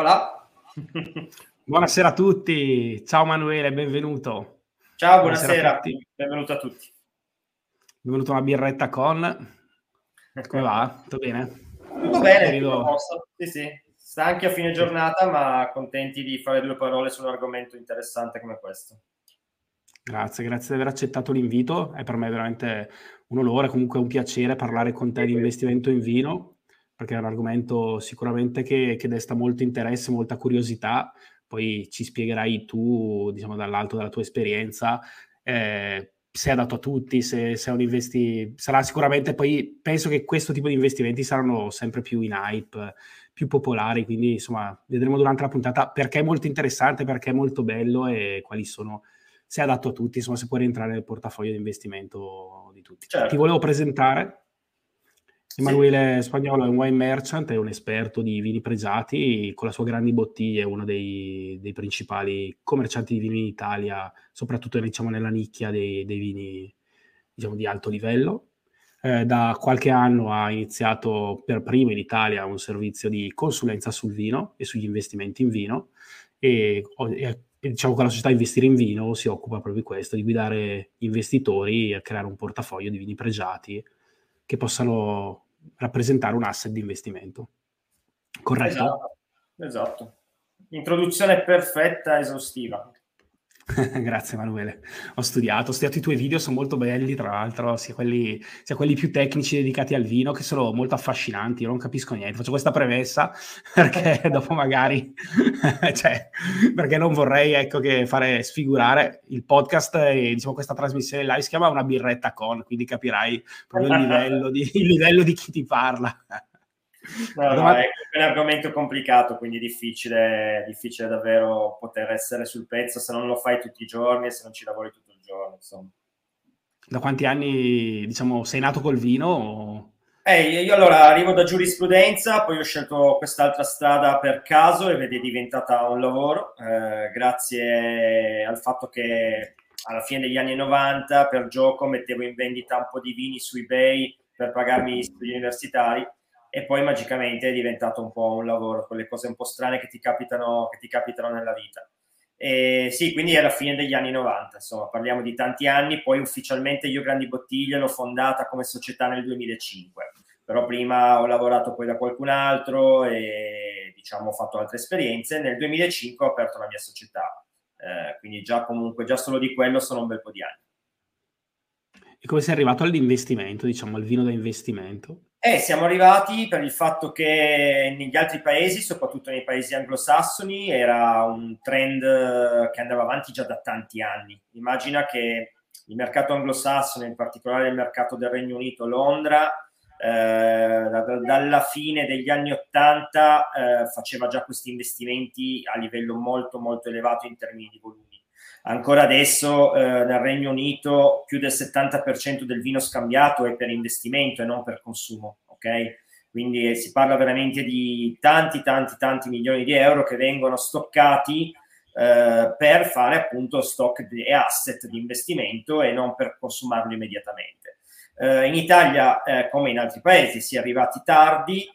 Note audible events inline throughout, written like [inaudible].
Voilà. [laughs] Buonasera a tutti, ciao Manuele, benvenuto. Ciao, buonasera, buonasera a benvenuto a tutti. Benvenuto a una birretta con. [laughs] Come va? Tutto bene? Tutto bene, tutto sì, sì. Stanchi a fine giornata, ma contenti di fare due parole su un argomento interessante come questo. Grazie, grazie di aver accettato l'invito. È per me veramente un onore, comunque un piacere parlare con te di investimento in vino perché è un argomento sicuramente che, che desta molto interesse, molta curiosità. Poi ci spiegherai tu, diciamo, dall'alto della tua esperienza, eh, se è adatto a tutti, se, se, è un investi... Sarà sicuramente poi, penso che questo tipo di investimenti saranno sempre più in hype, più popolari, quindi insomma vedremo durante la puntata perché è molto interessante, perché è molto bello e quali sono, se è adatto a tutti, insomma se può rientrare nel portafoglio di investimento di tutti. Certo. Ti volevo presentare Emanuele Spagnolo è un wine merchant, è un esperto di vini pregiati, con la sua grandi bottiglie è uno dei, dei principali commercianti di vini in Italia, soprattutto diciamo, nella nicchia dei, dei vini diciamo, di alto livello. Eh, da qualche anno ha iniziato per primo in Italia un servizio di consulenza sul vino e sugli investimenti in vino e, e diciamo con la società Investire in Vino si occupa proprio di questo, di guidare gli investitori a creare un portafoglio di vini pregiati che possano rappresentare un asset di investimento. Corretto? Esatto. esatto. Introduzione perfetta, esaustiva. [laughs] Grazie Emanuele, ho studiato, ho studiato i tuoi video, sono molto belli tra l'altro, sia quelli, sia quelli, più tecnici dedicati al vino che sono molto affascinanti, io non capisco niente, faccio questa premessa [laughs] perché dopo magari, [laughs] cioè, perché non vorrei ecco che fare sfigurare il podcast e diciamo questa trasmissione live si chiama una birretta con, quindi capirai proprio il livello di, il livello di chi ti parla. No, no, è un argomento complicato, quindi difficile, difficile davvero poter essere sul pezzo se non lo fai tutti i giorni e se non ci lavori tutto il giorno. Insomma. Da quanti anni, diciamo, sei nato col vino? O... Eh, io allora arrivo da giurisprudenza, poi ho scelto quest'altra strada per caso ed è diventata un lavoro, eh, grazie al fatto che alla fine degli anni 90 per gioco mettevo in vendita un po' di vini su eBay per pagarmi gli studi universitari e poi magicamente è diventato un po' un lavoro, quelle cose un po' strane che ti capitano, che ti capitano nella vita. E sì, quindi è alla fine degli anni 90, insomma, parliamo di tanti anni, poi ufficialmente io Grandi Bottiglie l'ho fondata come società nel 2005, però prima ho lavorato poi da qualcun altro e diciamo ho fatto altre esperienze, nel 2005 ho aperto la mia società, eh, quindi già comunque, già solo di quello sono un bel po' di anni. E come sei arrivato all'investimento, diciamo, al vino da investimento? Eh, siamo arrivati per il fatto che negli altri paesi, soprattutto nei paesi anglosassoni, era un trend che andava avanti già da tanti anni. Immagina che il mercato anglosassone, in particolare il mercato del Regno Unito, Londra, eh, dalla fine degli anni Ottanta eh, faceva già questi investimenti a livello molto molto elevato in termini di volumi. Ancora adesso eh, nel Regno Unito più del 70% del vino scambiato è per investimento e non per consumo, ok? Quindi eh, si parla veramente di tanti, tanti, tanti milioni di euro che vengono stoccati eh, per fare appunto stock e asset di investimento e non per consumarlo immediatamente. Eh, in Italia, eh, come in altri paesi, si è arrivati tardi.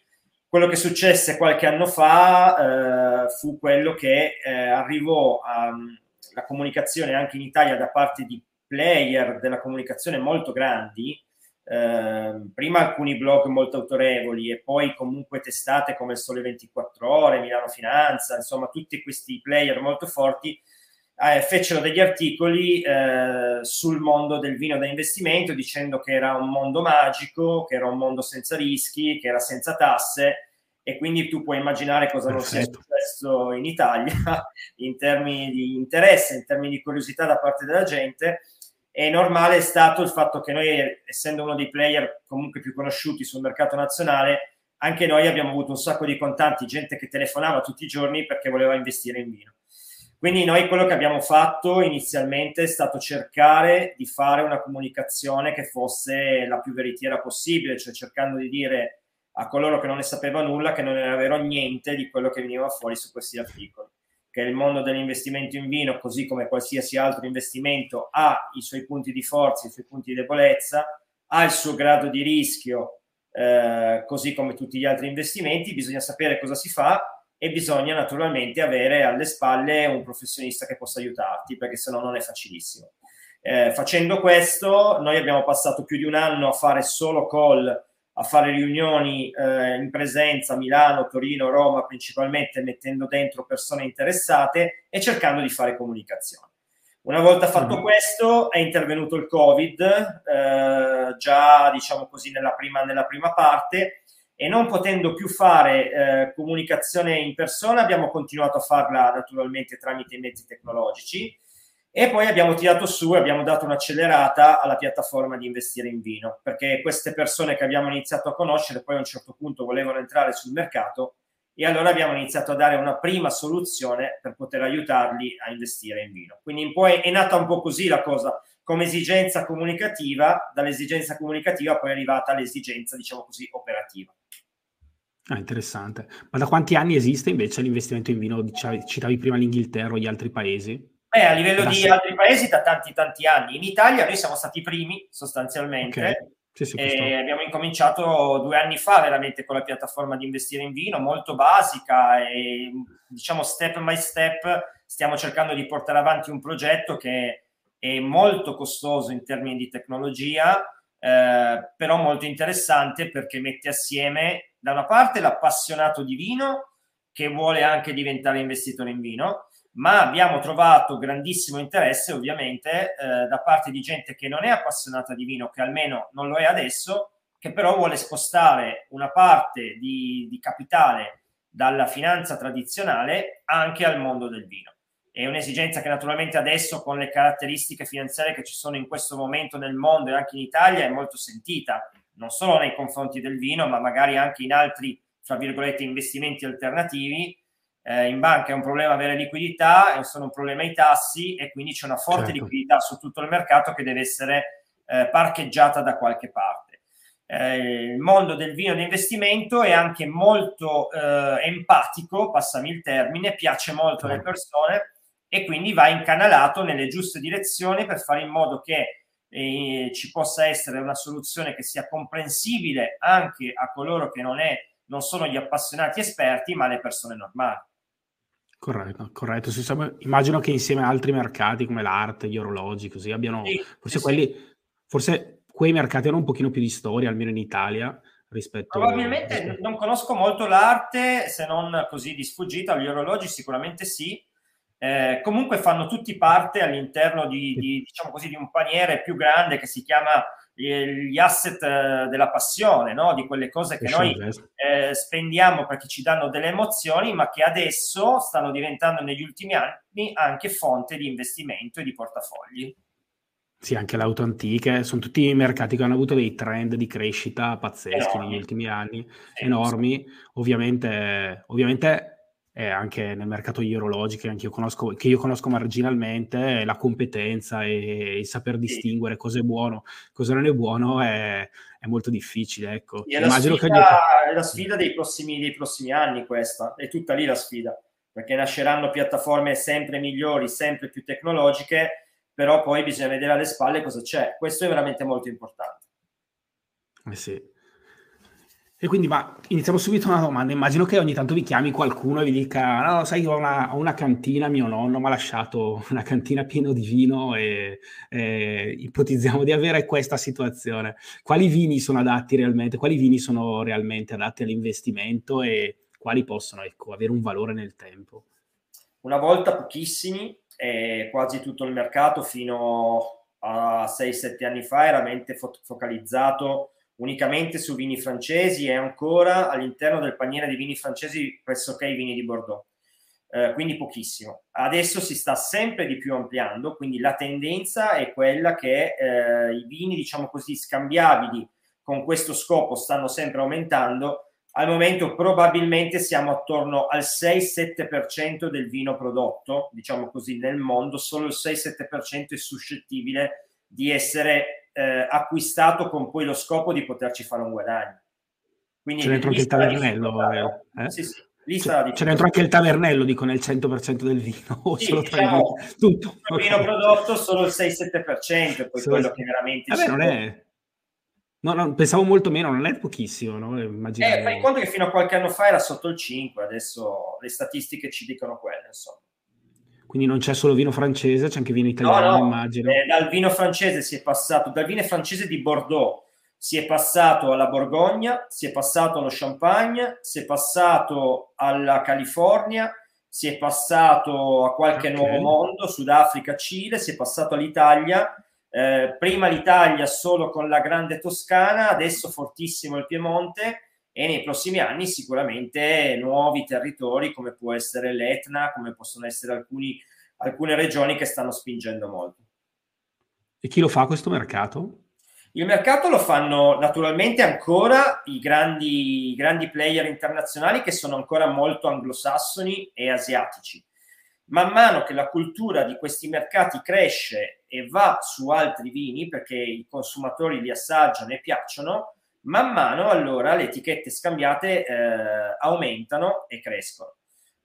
Quello che successe qualche anno fa eh, fu quello che arrivò a la comunicazione anche in Italia da parte di player della comunicazione molto grandi, eh, prima alcuni blog molto autorevoli e poi comunque testate come il Sole 24 Ore, Milano Finanza, insomma tutti questi player molto forti eh, fecero degli articoli eh, sul mondo del vino da investimento dicendo che era un mondo magico, che era un mondo senza rischi, che era senza tasse e quindi tu puoi immaginare cosa non sia successo in Italia [laughs] in termini di interesse, in termini di curiosità da parte della gente è normale è stato il fatto che noi, essendo uno dei player comunque più conosciuti sul mercato nazionale, anche noi abbiamo avuto un sacco di contanti, gente che telefonava tutti i giorni perché voleva investire in vino. Quindi noi quello che abbiamo fatto inizialmente è stato cercare di fare una comunicazione che fosse la più veritiera possibile, cioè cercando di dire a coloro che non ne sapevano nulla che non era vero niente di quello che veniva fuori su questi articoli che il mondo dell'investimento in vino, così come qualsiasi altro investimento, ha i suoi punti di forza, i suoi punti di debolezza, ha il suo grado di rischio, eh, così come tutti gli altri investimenti, bisogna sapere cosa si fa e bisogna naturalmente avere alle spalle un professionista che possa aiutarti, perché se no non è facilissimo. Eh, facendo questo, noi abbiamo passato più di un anno a fare solo call a fare riunioni eh, in presenza a Milano, Torino, Roma principalmente mettendo dentro persone interessate e cercando di fare comunicazione. Una volta fatto mm. questo è intervenuto il Covid, eh, già diciamo così nella prima, nella prima, parte e non potendo più fare eh, comunicazione in persona abbiamo continuato a farla naturalmente tramite i mezzi tecnologici e poi abbiamo tirato su e abbiamo dato un'accelerata alla piattaforma di investire in vino, perché queste persone che abbiamo iniziato a conoscere poi a un certo punto volevano entrare sul mercato e allora abbiamo iniziato a dare una prima soluzione per poter aiutarli a investire in vino. Quindi poi è nata un po' così la cosa, come esigenza comunicativa, dall'esigenza comunicativa poi è arrivata all'esigenza, diciamo così, operativa. Ah, interessante. Ma da quanti anni esiste invece l'investimento in vino? Citavi prima l'Inghilterra o gli altri paesi? Beh, a livello da di se... altri paesi da tanti tanti anni. In Italia noi siamo stati i primi sostanzialmente. Okay. Sì, sì, abbiamo incominciato due anni fa veramente con la piattaforma di investire in vino, molto basica e diciamo step by step stiamo cercando di portare avanti un progetto che è molto costoso in termini di tecnologia, eh, però molto interessante perché mette assieme da una parte l'appassionato di vino che vuole anche diventare investitore in vino ma abbiamo trovato grandissimo interesse ovviamente eh, da parte di gente che non è appassionata di vino, che almeno non lo è adesso, che però vuole spostare una parte di, di capitale dalla finanza tradizionale anche al mondo del vino. È un'esigenza che naturalmente adesso con le caratteristiche finanziarie che ci sono in questo momento nel mondo e anche in Italia è molto sentita, non solo nei confronti del vino, ma magari anche in altri, fra virgolette, investimenti alternativi eh, in banca è un problema avere liquidità, sono un problema i tassi e quindi c'è una forte certo. liquidità su tutto il mercato che deve essere eh, parcheggiata da qualche parte. Eh, il mondo del vino d'investimento è anche molto eh, empatico, passami il termine, piace molto alle certo. persone e quindi va incanalato nelle giuste direzioni per fare in modo che eh, ci possa essere una soluzione che sia comprensibile anche a coloro che non, è, non sono gli appassionati esperti, ma le persone normali. Corretto, corretto. immagino che insieme a altri mercati come l'arte, gli orologi, così abbiano sì, forse sì, quelli, forse quei mercati hanno un pochino più di storia, almeno in Italia, rispetto Probabilmente rispetto... non conosco molto l'arte, se non così di sfuggita, gli orologi sicuramente sì. Eh, comunque fanno tutti parte all'interno di, di, diciamo così, di un paniere più grande che si chiama gli asset eh, della passione, no? di quelle cose che noi eh, spendiamo perché ci danno delle emozioni, ma che adesso stanno diventando negli ultimi anni anche fonte di investimento e di portafogli. Sì, anche le auto antiche, sono tutti mercati che hanno avuto dei trend di crescita pazzeschi enormi. negli ultimi anni, sì, enormi. Sì. Ovviamente, ovviamente eh, anche nel mercato degli orologi che, io conosco, che io conosco marginalmente, la competenza e il saper distinguere cosa è buono, cosa non è buono è, è molto difficile. Ecco. È, la sfida, che... è la sfida dei prossimi, dei prossimi anni questa, è tutta lì la sfida, perché nasceranno piattaforme sempre migliori, sempre più tecnologiche, però poi bisogna vedere alle spalle cosa c'è. Questo è veramente molto importante. Eh sì. E quindi, ma iniziamo subito una domanda. Immagino che ogni tanto vi chiami qualcuno e vi dica: No, sai, ho una, ho una cantina, mio nonno mi ha lasciato [laughs] una cantina piena di vino e, e, ipotizziamo di avere questa situazione. Quali vini sono adatti realmente? Quali vini sono realmente adatti all'investimento e quali possono ecco, avere un valore nel tempo? Una volta pochissimi, e quasi tutto il mercato fino a 6-7 anni fa era mente fo- focalizzato unicamente su vini francesi e ancora all'interno del paniere di vini francesi pressoché i vini di Bordeaux. eh, quindi pochissimo. Adesso si sta sempre di più ampliando, quindi la tendenza è quella che eh, i vini, diciamo così, scambiabili con questo scopo stanno sempre aumentando. Al momento probabilmente siamo attorno al 6-7% del vino prodotto, diciamo così, nel mondo, solo il 6-7% è suscettibile di essere eh, acquistato con poi lo scopo di poterci fare un guadagno. Quindi C'è dentro anche il tavernello, eh? Sì, sì. C'è, c'è dentro anche il tavernello, dico, nel 100% del vino, [laughs] o sì, solo diciamo, tutto. Il vino prodotto solo il 6-7%, poi solo quello che veramente... Vabbè, non è... No, no, pensavo molto meno, non è pochissimo, no? Immaginavo... Eh, fai conto che fino a qualche anno fa era sotto il 5, adesso le statistiche ci dicono quello, insomma. Quindi non c'è solo vino francese, c'è anche vino italiano, no, no. immagino. Eh, dal vino francese si è passato, dal vino francese di Bordeaux si è passato alla Borgogna, si è passato allo Champagne, si è passato alla California, si è passato a qualche okay. nuovo mondo, Sudafrica, Cile, si è passato all'Italia. Eh, prima l'Italia solo con la grande Toscana, adesso fortissimo il Piemonte e nei prossimi anni sicuramente nuovi territori come può essere l'Etna, come possono essere alcuni, alcune regioni che stanno spingendo molto. E chi lo fa questo mercato? Il mercato lo fanno naturalmente ancora i grandi, i grandi player internazionali che sono ancora molto anglosassoni e asiatici. Man mano che la cultura di questi mercati cresce e va su altri vini perché i consumatori li assaggiano e piacciono, man mano allora le etichette scambiate eh, aumentano e crescono.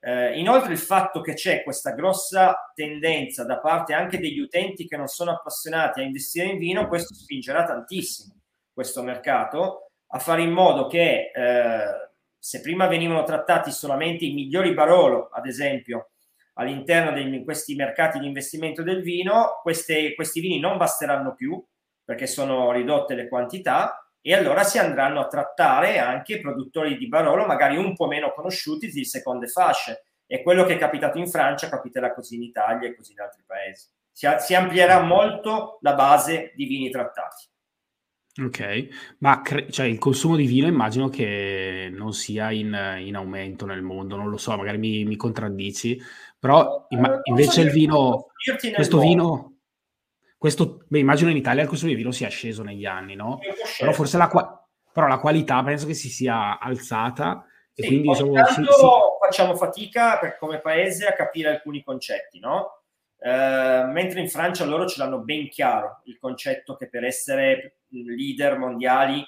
Eh, inoltre il fatto che c'è questa grossa tendenza da parte anche degli utenti che non sono appassionati a investire in vino, questo spingerà tantissimo questo mercato a fare in modo che eh, se prima venivano trattati solamente i migliori Barolo, ad esempio, all'interno di questi mercati di investimento del vino, queste, questi vini non basteranno più perché sono ridotte le quantità e allora si andranno a trattare anche produttori di Barolo magari un po' meno conosciuti di seconde fasce e quello che è capitato in Francia capiterà così in Italia e così in altri paesi. Si, si amplierà molto la base di vini trattati. Ok, ma cre- cioè, il consumo di vino immagino che non sia in, in aumento nel mondo, non lo so, magari mi, mi contraddici, però imma- invece il vino, questo mondo. vino, questo, beh, immagino in Italia il consumo di vino sia sceso negli anni, no? Però forse la, però la qualità penso che si sia alzata e sì, quindi diciamo, sì, sì. facciamo fatica per, come paese a capire alcuni concetti, no? Eh, mentre in Francia loro ce l'hanno ben chiaro il concetto che per essere leader mondiali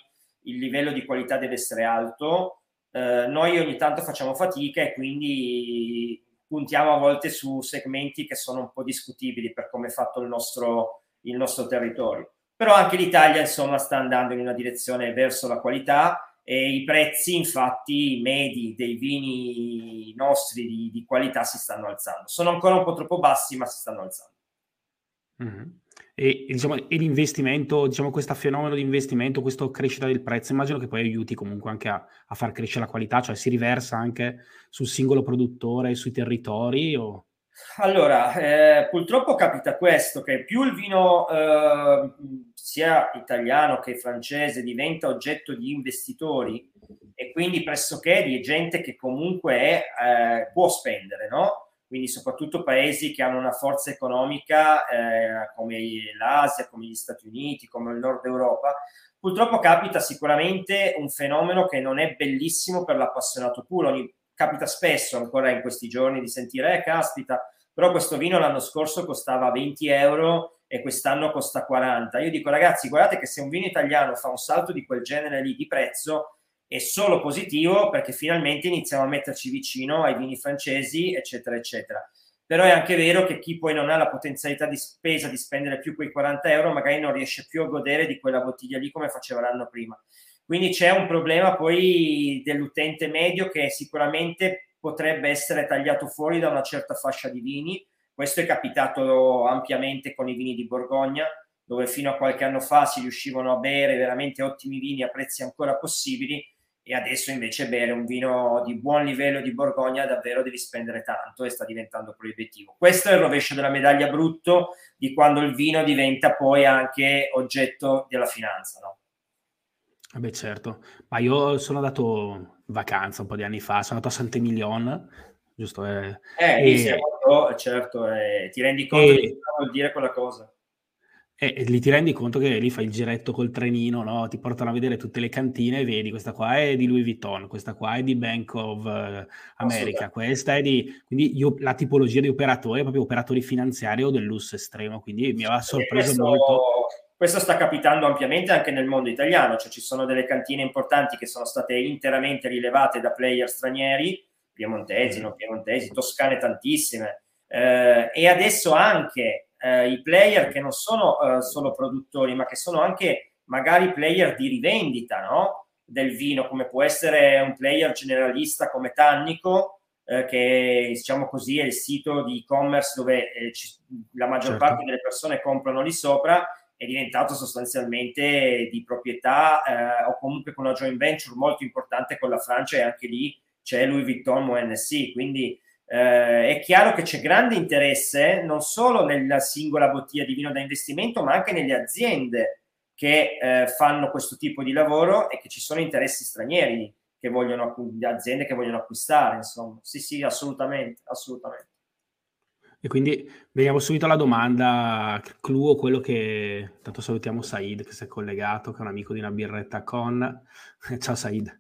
il livello di qualità deve essere alto. Eh, noi ogni tanto facciamo fatica e quindi puntiamo a volte su segmenti che sono un po' discutibili per come è fatto il nostro, il nostro territorio. Però anche l'Italia, insomma, sta andando in una direzione verso la qualità e i prezzi, infatti, medi dei vini nostri di, di qualità si stanno alzando. Sono ancora un po' troppo bassi, ma si stanno alzando. Mm-hmm. E, diciamo, e l'investimento, diciamo, questo fenomeno di investimento, questa crescita del prezzo, immagino che poi aiuti comunque anche a, a, far crescere la qualità, cioè si riversa anche sul singolo produttore, sui territori? O... Allora, eh, purtroppo capita questo, che più il vino eh, sia italiano che francese diventa oggetto di investitori e quindi pressoché di gente che comunque è, eh, può spendere, no? Quindi soprattutto paesi che hanno una forza economica eh, come l'Asia, come gli Stati Uniti, come il Nord Europa, purtroppo capita sicuramente un fenomeno che non è bellissimo per l'appassionato puro. Capita spesso ancora in questi giorni di sentire, eh, caspita, però questo vino l'anno scorso costava 20 euro e quest'anno costa 40. Io dico, ragazzi, guardate che se un vino italiano fa un salto di quel genere lì di prezzo, è solo positivo perché finalmente iniziamo a metterci vicino ai vini francesi, eccetera, eccetera. Però è anche vero che chi poi non ha la potenzialità di spesa di spendere più quei 40 euro, magari non riesce più a godere di quella bottiglia lì come faceva l'anno prima. Quindi c'è un problema poi dell'utente medio che sicuramente potrebbe essere tagliato fuori da una certa fascia di vini. Questo è capitato ampiamente con i vini di Borgogna, dove fino a qualche anno fa si riuscivano a bere veramente ottimi vini a prezzi ancora possibili e adesso invece bere un vino di buon livello di Borgogna davvero devi spendere tanto e sta diventando proibitivo. Questo è il rovescio della medaglia brutto di quando il vino diventa poi anche oggetto della finanza, no? Vabbè, certo, ma io sono andato in vacanza un po' di anni fa, sono andato a Saint-Emilion, giusto? Eh, eh e... molto, certo, eh, ti rendi conto e... di cosa vuol dire quella cosa. E, lì ti rendi conto che lì fai il giretto col trenino, no? ti portano a vedere tutte le cantine e vedi questa qua è di Louis Vuitton, questa qua è di Bank of uh, America, questa è di... Quindi io, la tipologia di operatori è proprio operatori finanziari o del lusso estremo, quindi mi aveva sorpreso molto. Questo sta capitando ampiamente anche nel mondo italiano, cioè ci sono delle cantine importanti che sono state interamente rilevate da player stranieri, piemontesi, non piemontesi, toscane tantissime, eh, e adesso anche eh, i player che non sono eh, solo produttori, ma che sono anche magari player di rivendita no? del vino, come può essere un player generalista come Tannico, eh, che diciamo così è il sito di e-commerce dove eh, ci, la maggior certo. parte delle persone comprano lì sopra, è diventato sostanzialmente di proprietà eh, o comunque con una joint venture molto importante con la Francia e anche lì c'è Louis Vuitton ONC, quindi eh, è chiaro che c'è grande interesse non solo nella singola bottiglia di vino da investimento, ma anche nelle aziende che eh, fanno questo tipo di lavoro e che ci sono interessi stranieri che vogliono, aziende che vogliono acquistare, insomma. Sì, sì, assolutamente, assolutamente. E quindi veniamo subito alla domanda clou, quello che tanto salutiamo Said che si è collegato, che è un amico di una birretta con. [laughs] Ciao Said.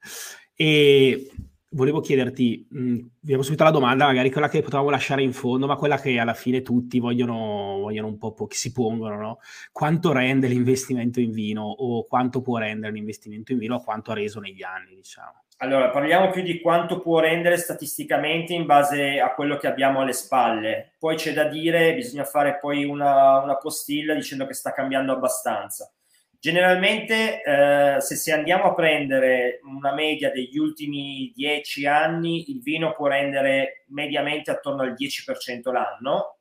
E volevo chiederti, mh, vediamo subito la domanda, magari quella che potevamo lasciare in fondo, ma quella che alla fine tutti vogliono, vogliono un po', po', che si pongono, no? Quanto rende l'investimento in vino o quanto può rendere l'investimento in vino o quanto ha reso negli anni, diciamo? Allora, parliamo più di quanto può rendere statisticamente in base a quello che abbiamo alle spalle. Poi c'è da dire, bisogna fare poi una, una postilla dicendo che sta cambiando abbastanza. Generalmente, eh, se, se, andiamo a prendere una media degli ultimi dieci anni, il vino può rendere mediamente attorno al 10% l'anno,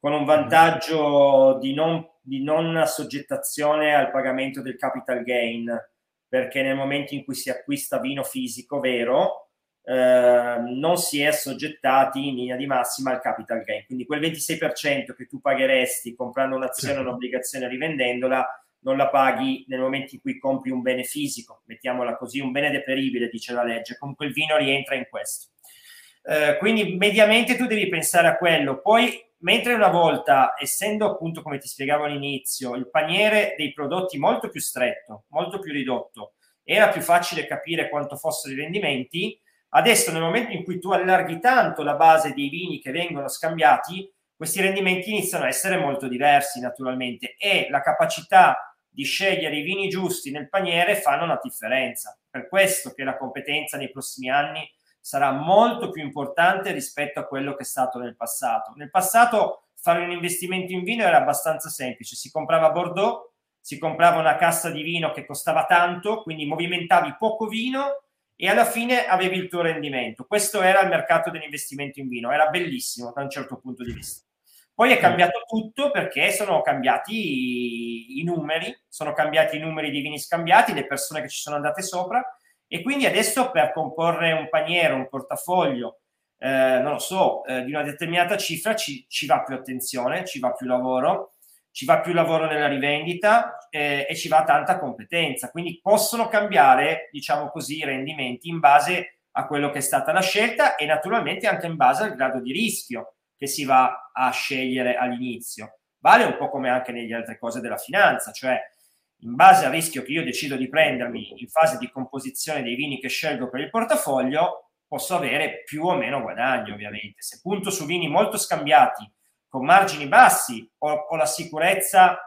con un vantaggio di non, di non assoggettazione al pagamento del capital gain, perché nel momento in cui si acquista vino fisico vero, eh, non si è assoggettati in linea di massima al capital gain. Quindi quel 26% che tu pagheresti comprando un'azione o un'obbligazione rivendendola, non la paghi nel momento in cui compri un bene fisico, mettiamola così, un bene deperibile, dice la legge, comunque il vino rientra in questo. Eh, quindi mediamente tu devi pensare a quello, poi mentre una volta, essendo appunto come ti spiegavo all'inizio, il paniere dei prodotti molto più stretto, molto più ridotto, era più facile capire quanto fossero i rendimenti, adesso nel momento in cui tu allarghi tanto la base dei vini che vengono scambiati, questi rendimenti iniziano a essere molto diversi naturalmente e la capacità di scegliere i vini giusti nel paniere fanno una differenza. Per questo che la competenza nei prossimi anni sarà molto più importante rispetto a quello che è stato nel passato. Nel passato fare un investimento in vino era abbastanza semplice, si comprava Bordeaux, si comprava una cassa di vino che costava tanto, quindi movimentavi poco vino e alla fine avevi il tuo rendimento. Questo era il mercato dell'investimento in vino, era bellissimo da un certo punto di vista. Poi è cambiato tutto perché sono cambiati i numeri, sono cambiati i numeri di vini scambiati, le persone che ci sono andate sopra. E quindi adesso per comporre un paniere, un portafoglio, eh, non lo so, eh, di una determinata cifra ci, ci, va più attenzione, ci va più lavoro, ci va più lavoro nella rivendita eh, e ci va tanta competenza. Quindi possono cambiare, diciamo così, i rendimenti in base a quello che è stata la scelta e naturalmente anche in base al grado di rischio che si va a scegliere all'inizio. Vale un po' come anche nelle altre cose della finanza, cioè in base al rischio che io decido di prendermi in fase di composizione dei vini che scelgo per il portafoglio, posso avere più o meno guadagno, ovviamente. Se punto su vini molto scambiati, con margini bassi, ho, ho la sicurezza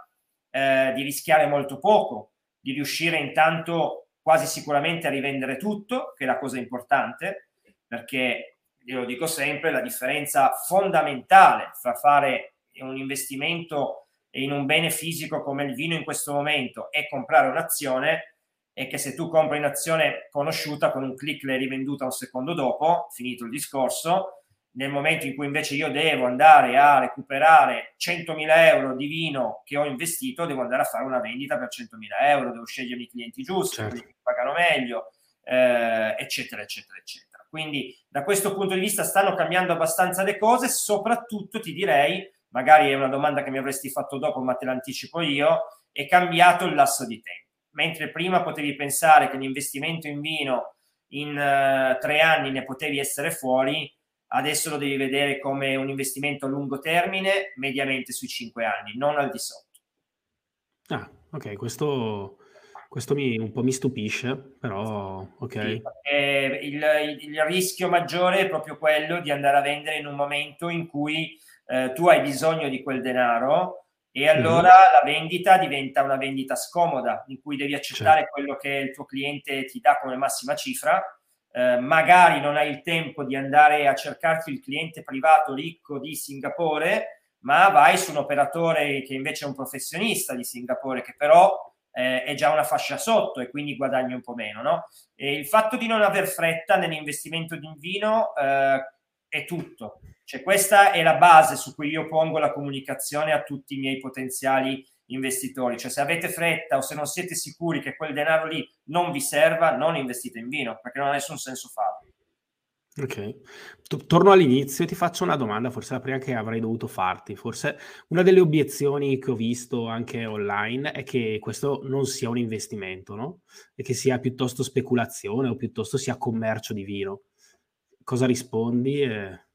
eh, di rischiare molto poco, di riuscire intanto quasi sicuramente a rivendere tutto, che è la cosa importante, perché io lo dico sempre, la differenza fondamentale fra fare un investimento in un bene fisico come il vino in questo momento e comprare un'azione è che se tu compri un'azione conosciuta con un click l'hai rivenduta un secondo dopo, finito il discorso, nel momento in cui invece io devo andare a recuperare 100.000 euro di vino che ho investito, devo andare a fare una vendita per 100.000 euro, devo scegliere i clienti giusti, certo. quelli che pagano meglio, eh, eccetera, eccetera, eccetera. Quindi da questo punto di vista stanno cambiando abbastanza le cose, soprattutto ti direi, magari è una domanda che mi avresti fatto dopo, ma te l'anticipo io, è cambiato il lasso di tempo. Mentre prima potevi pensare che l'investimento in vino in uh, tre anni ne potevi essere fuori, adesso lo devi vedere come un investimento a lungo termine, mediamente sui 5 anni, non al di sotto. Ah, ok, questo, questo mi, un po' mi stupisce, però ok. Sì, il, il, rischio maggiore è proprio quello di andare a vendere in un momento in cui eh, tu hai bisogno di quel denaro e allora mm-hmm. la vendita diventa una vendita scomoda in cui devi accettare certo. quello che il tuo cliente ti dà come massima cifra. Eh, magari non hai il tempo di andare a cercarti il cliente privato ricco di Singapore, ma vai su un operatore che invece è un professionista di Singapore, che però eh, è già una fascia sotto e quindi guadagni un po' meno. No? Il fatto di non aver fretta nell'investimento di un vino eh, è tutto. Cioè, questa è la base su cui io pongo la comunicazione a tutti i miei potenziali investitori. Cioè, se avete fretta o se non siete sicuri che quel denaro lì non vi serva, non investite in vino, perché non ha nessun senso farlo. Ok, torno all'inizio e ti faccio una domanda, forse la prima che avrei dovuto farti. Forse una delle obiezioni che ho visto anche online è che questo non sia un investimento, no? E che sia piuttosto speculazione o piuttosto sia commercio di vino. Cosa rispondi? Eh...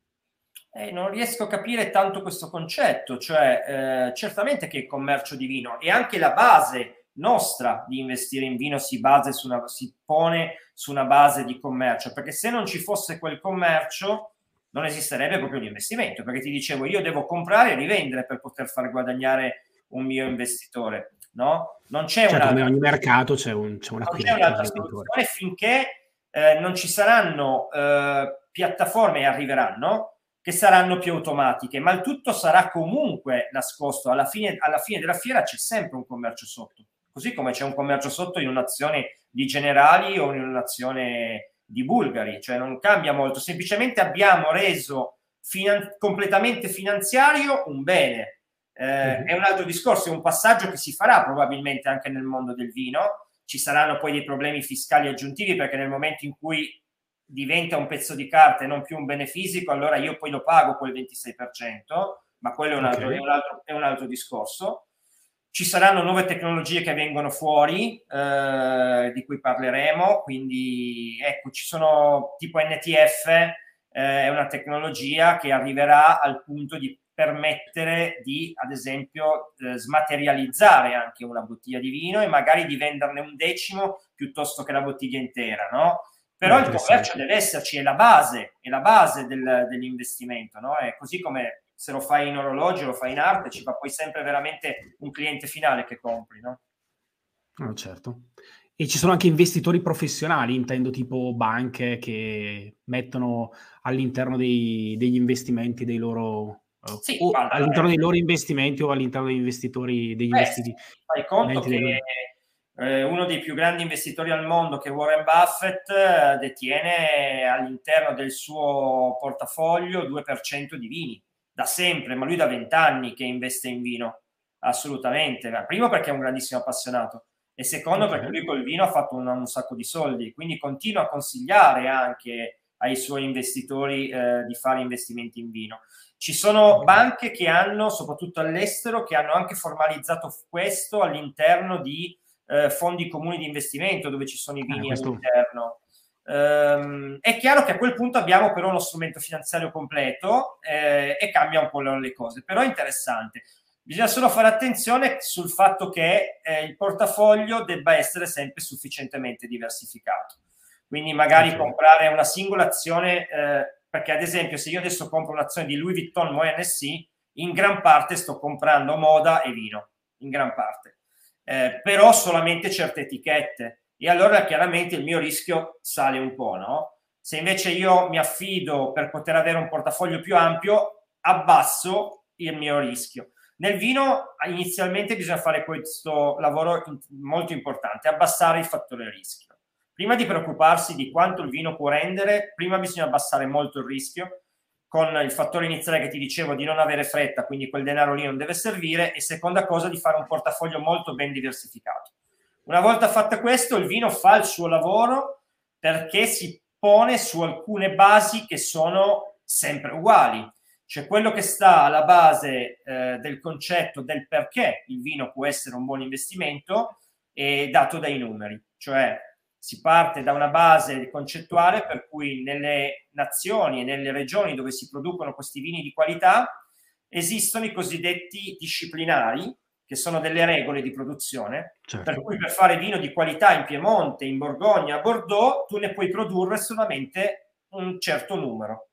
Eh, non riesco a capire tanto questo concetto, cioè eh, certamente che il commercio di vino è anche la base nostra di investire in vino si, base su una, si pone su una base di commercio, perché se non ci fosse quel commercio non esisterebbe proprio l'investimento, perché ti dicevo io devo comprare e rivendere per poter far guadagnare un mio investitore, no? Non c'è certo, una... Come ogni mercato c'è, un, c'è una non un'altra soluzione finché eh, non ci saranno eh, piattaforme e arriveranno che saranno più automatiche, ma il tutto sarà comunque nascosto. Alla fine, alla fine della fiera c'è sempre un commercio sotto così come c'è un commercio sotto in un'azione di generali o in un'azione di bulgari, cioè non cambia molto, semplicemente abbiamo reso finan- completamente finanziario un bene. Eh, mm-hmm. È un altro discorso, è un passaggio che si farà probabilmente anche nel mondo del vino. Ci saranno poi dei problemi fiscali aggiuntivi perché nel momento in cui diventa un pezzo di carta e non più un bene fisico, allora io poi lo pago quel 26%, ma quello è un altro, okay. è un altro, è un altro discorso. Ci saranno nuove tecnologie che vengono fuori, eh, di cui parleremo, quindi ecco, ci sono tipo NTF, eh, è una tecnologia che arriverà al punto di permettere di, ad esempio, eh, smaterializzare anche una bottiglia di vino e magari di venderne un decimo piuttosto che la bottiglia intera, no? Però il commercio deve esserci, è la base, è la base del, dell'investimento, no? È così come se lo fai in orologio, lo fai in arte, ci va poi sempre veramente un cliente finale che compri, no? Oh, certo. E ci sono anche investitori professionali, intendo tipo banche che mettono all'interno dei, degli investimenti dei loro eh, sì, o guarda, all'interno eh, dei loro investimenti o all'interno degli investitori degli investitori. Fai conto che eh, uno dei più grandi investitori al mondo, che Warren Buffett, eh, detiene all'interno del suo portafoglio 2% di vini da sempre, ma lui da vent'anni che investe in vino, assolutamente. Primo perché è un grandissimo appassionato e secondo okay. perché lui col vino ha fatto un, un, sacco di soldi, quindi continua a consigliare anche ai suoi investitori eh, di fare investimenti in vino. Ci sono okay. banche che hanno, soprattutto all'estero, che hanno anche formalizzato questo all'interno di eh, fondi comuni di investimento dove ci sono i vini eh, questo... all'interno. Um, è chiaro che a quel punto abbiamo però uno strumento finanziario completo eh, e cambia un po' le cose, però è interessante. Bisogna solo fare attenzione sul fatto che eh, il portafoglio debba essere sempre sufficientemente diversificato. Quindi magari okay. comprare una singola azione, eh, perché ad esempio se io adesso compro un'azione di Louis Vuitton Moët NSC, in gran parte sto comprando moda e vino, in gran parte. Eh, però solamente certe etichette e allora chiaramente il mio rischio sale un po', no? Se invece io mi affido per poter avere un portafoglio più ampio, abbasso il mio rischio. Nel vino inizialmente bisogna fare questo lavoro molto importante, abbassare il fattore rischio. Prima di preoccuparsi di quanto il vino può rendere, prima bisogna abbassare molto il rischio con il fattore iniziale che ti dicevo di non avere fretta, quindi quel denaro lì non deve servire, e seconda cosa di fare un portafoglio molto ben diversificato. Una volta fatto questo, il vino fa il suo lavoro perché si pone su alcune basi che sono sempre uguali. Cioè quello che sta alla base eh, del concetto del perché il vino può essere un buon investimento è dato dai numeri. Cioè si parte da una base concettuale per cui nelle nazioni e nelle regioni dove si producono questi vini di qualità esistono i cosiddetti disciplinari, che sono delle regole di produzione, certo. per cui per fare vino di qualità in Piemonte, in Borgogna, a Bordeaux, tu ne puoi produrre solamente un certo numero.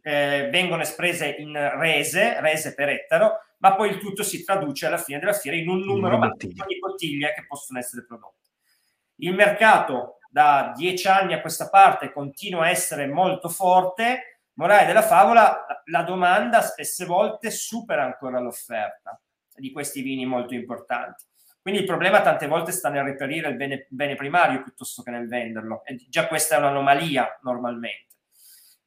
Eh, vengono espresse in rese, rese per ettaro, ma poi il tutto si traduce alla fine della fiera in un numero di bottiglie che possono essere prodotte. Il mercato da dieci anni a questa parte continua a essere molto forte. Morale della favola, la domanda spesse volte supera ancora l'offerta di questi vini molto importanti. Quindi il problema tante volte sta nel reperire il bene, bene primario piuttosto che nel venderlo. E già questa è un'anomalia normalmente.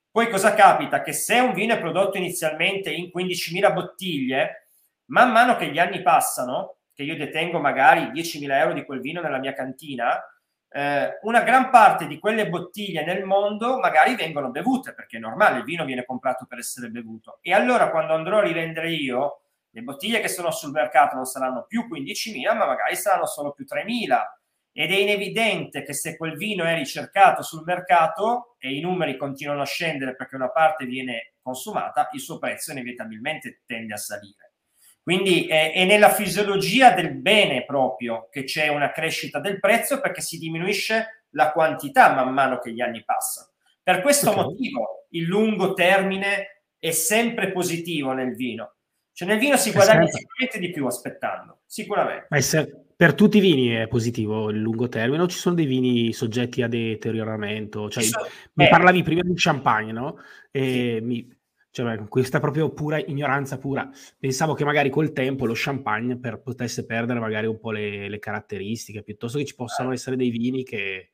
Poi cosa capita? Che se un vino è prodotto inizialmente in 15.000 bottiglie, man mano che gli anni passano, che io detengo magari 10.000 euro di quel vino nella mia cantina, eh, una gran parte di quelle bottiglie nel mondo magari vengono bevute, perché è normale, il vino viene comprato per essere bevuto. E allora quando andrò a rivendere io, le bottiglie che sono sul mercato non saranno più 15.000, ma magari saranno solo più 3.000. Ed è inevidente che se quel vino è ricercato sul mercato e i numeri continuano a scendere perché una parte viene consumata, il suo prezzo inevitabilmente tende a salire. Quindi è, è, nella fisiologia del bene proprio che c'è una crescita del prezzo perché si diminuisce la quantità man mano che gli anni passano. Per questo okay. motivo il lungo termine è sempre positivo nel vino. Cioè nel vino si guadagna sicuramente di più aspettando, sicuramente. Ma se, per tutti i vini è positivo il lungo termine o ci sono dei vini soggetti a deterioramento? Cioè, sono, mi eh, parlavi prima di champagne, no? E sì. mi, cioè, questa proprio pura ignoranza pura. Pensavo che magari col tempo lo champagne per, potesse perdere magari un po' le, le caratteristiche, piuttosto che ci possano ah. essere dei vini che...